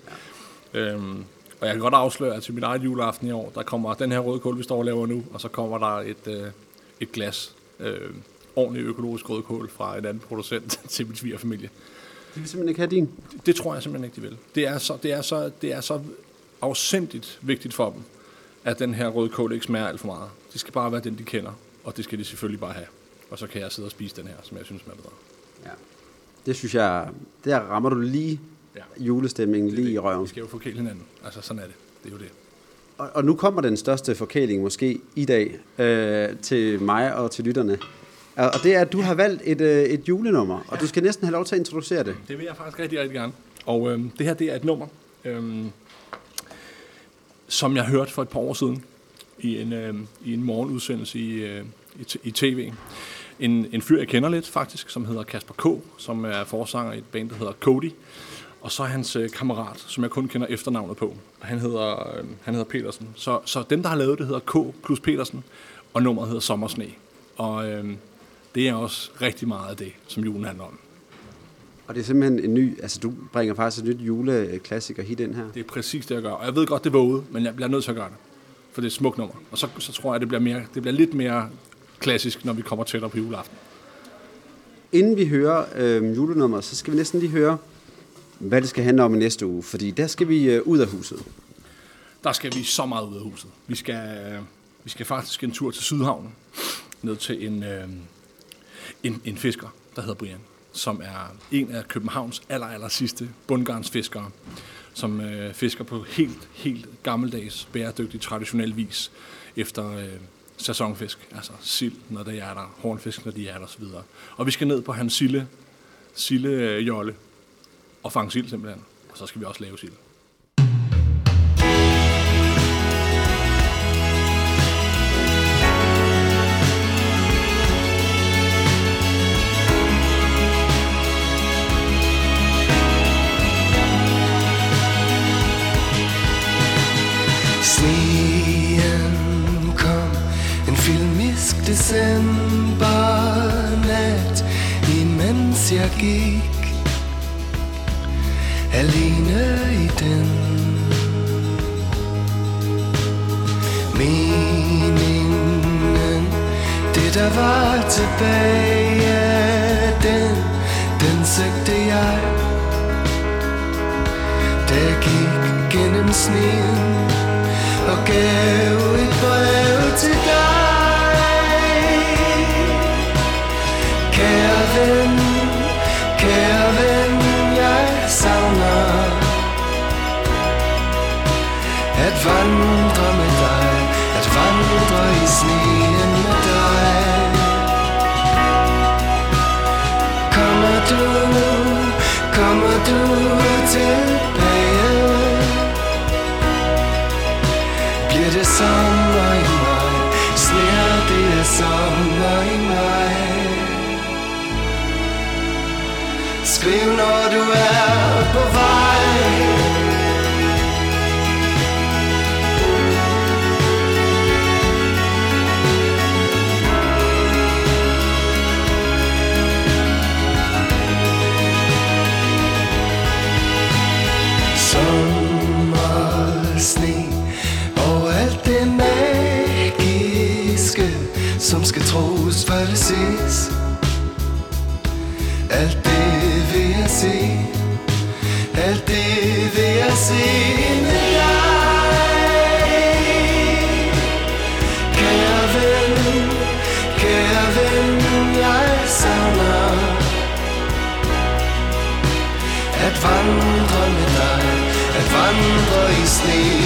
Ja. Øhm, og jeg kan godt afsløre, at til min egen juleaften i år, der kommer den her rødkål, vi står og laver nu, og så kommer der et, øh, et glas øh, ordentlig økologisk rødkål fra en anden producent til min svigerfamilie. De vil simpelthen ikke have din. Det, tror jeg simpelthen ikke, de vil. Det er så, det er så, det er så afsindigt vigtigt for dem, at den her rødkål ikke smager alt for meget. Det skal bare være den, de kender, og det skal de selvfølgelig bare have. Og så kan jeg sidde og spise den her, som jeg synes smager bedre. Ja. Det synes jeg, der rammer du lige Ja. julestemningen Det lige i det. røven. Vi skal jo forkæle hinanden. Altså, sådan er det. Det er jo det. Og, og nu kommer den største forkæling måske i dag øh, til mig og til lytterne. Og, det er, at du har valgt et, øh, et julenummer, og du skal næsten have lov til at introducere det. Det vil jeg faktisk rigtig, rigtig gerne. Og øhm, det her, det er et nummer, øhm, som jeg hørte for et par år siden i en, øhm, i en morgenudsendelse i, øh, i, i tv. En, en fyr, jeg kender lidt faktisk, som hedder Kasper K., som er forsanger i et band, der hedder Cody. Og så hans øh, kammerat, som jeg kun kender efternavnet på. Han hedder, øh, han hedder Petersen. Så, så dem, der har lavet det, hedder K plus Petersen, og nummeret hedder Sommersne. Og øh, det er også rigtig meget af det, som julen handler om. Og det er simpelthen en ny, altså du bringer faktisk et nyt juleklassiker hit ind her. Det er præcis det, jeg gør. Og jeg ved godt, det er våget, men jeg bliver nødt til at gøre det. For det er et smukt nummer. Og så, så tror jeg, det bliver, mere, det bliver lidt mere klassisk, når vi kommer tættere på juleaften. Inden vi hører øh, julenummeret, så skal vi næsten lige høre, hvad det skal handle om i næste uge, fordi der skal vi øh, ud af huset. Der skal vi så meget ud af huset. Vi skal, vi skal faktisk en tur til Sydhavnen. ned til en, øh, en, en fisker, der hedder Brian, som er en af Københavns aller, aller sidste bundgarnsfiskere, som øh, fisker på helt, helt gammeldags, bæredygtig, traditionel vis efter øh, sæsonfisk, altså sild, når det er der, hornfisk, når de er der osv. Og vi skal ned på hans sille, sille øh, jolle og fange sild simpelthen. Og så skal vi også lave sild. Filmisk decembernat Imens jeg gik alene i den. Meningen, det der var tilbage Den, den søgte jeg Da jeg gik gennem sneen og gav et brev. Tilbage før det ses. Alt det vil jeg se, alt det vil jeg se inden jeg Kære ven, kære ven, jeg savner at vandre med dig, at vandre i sneen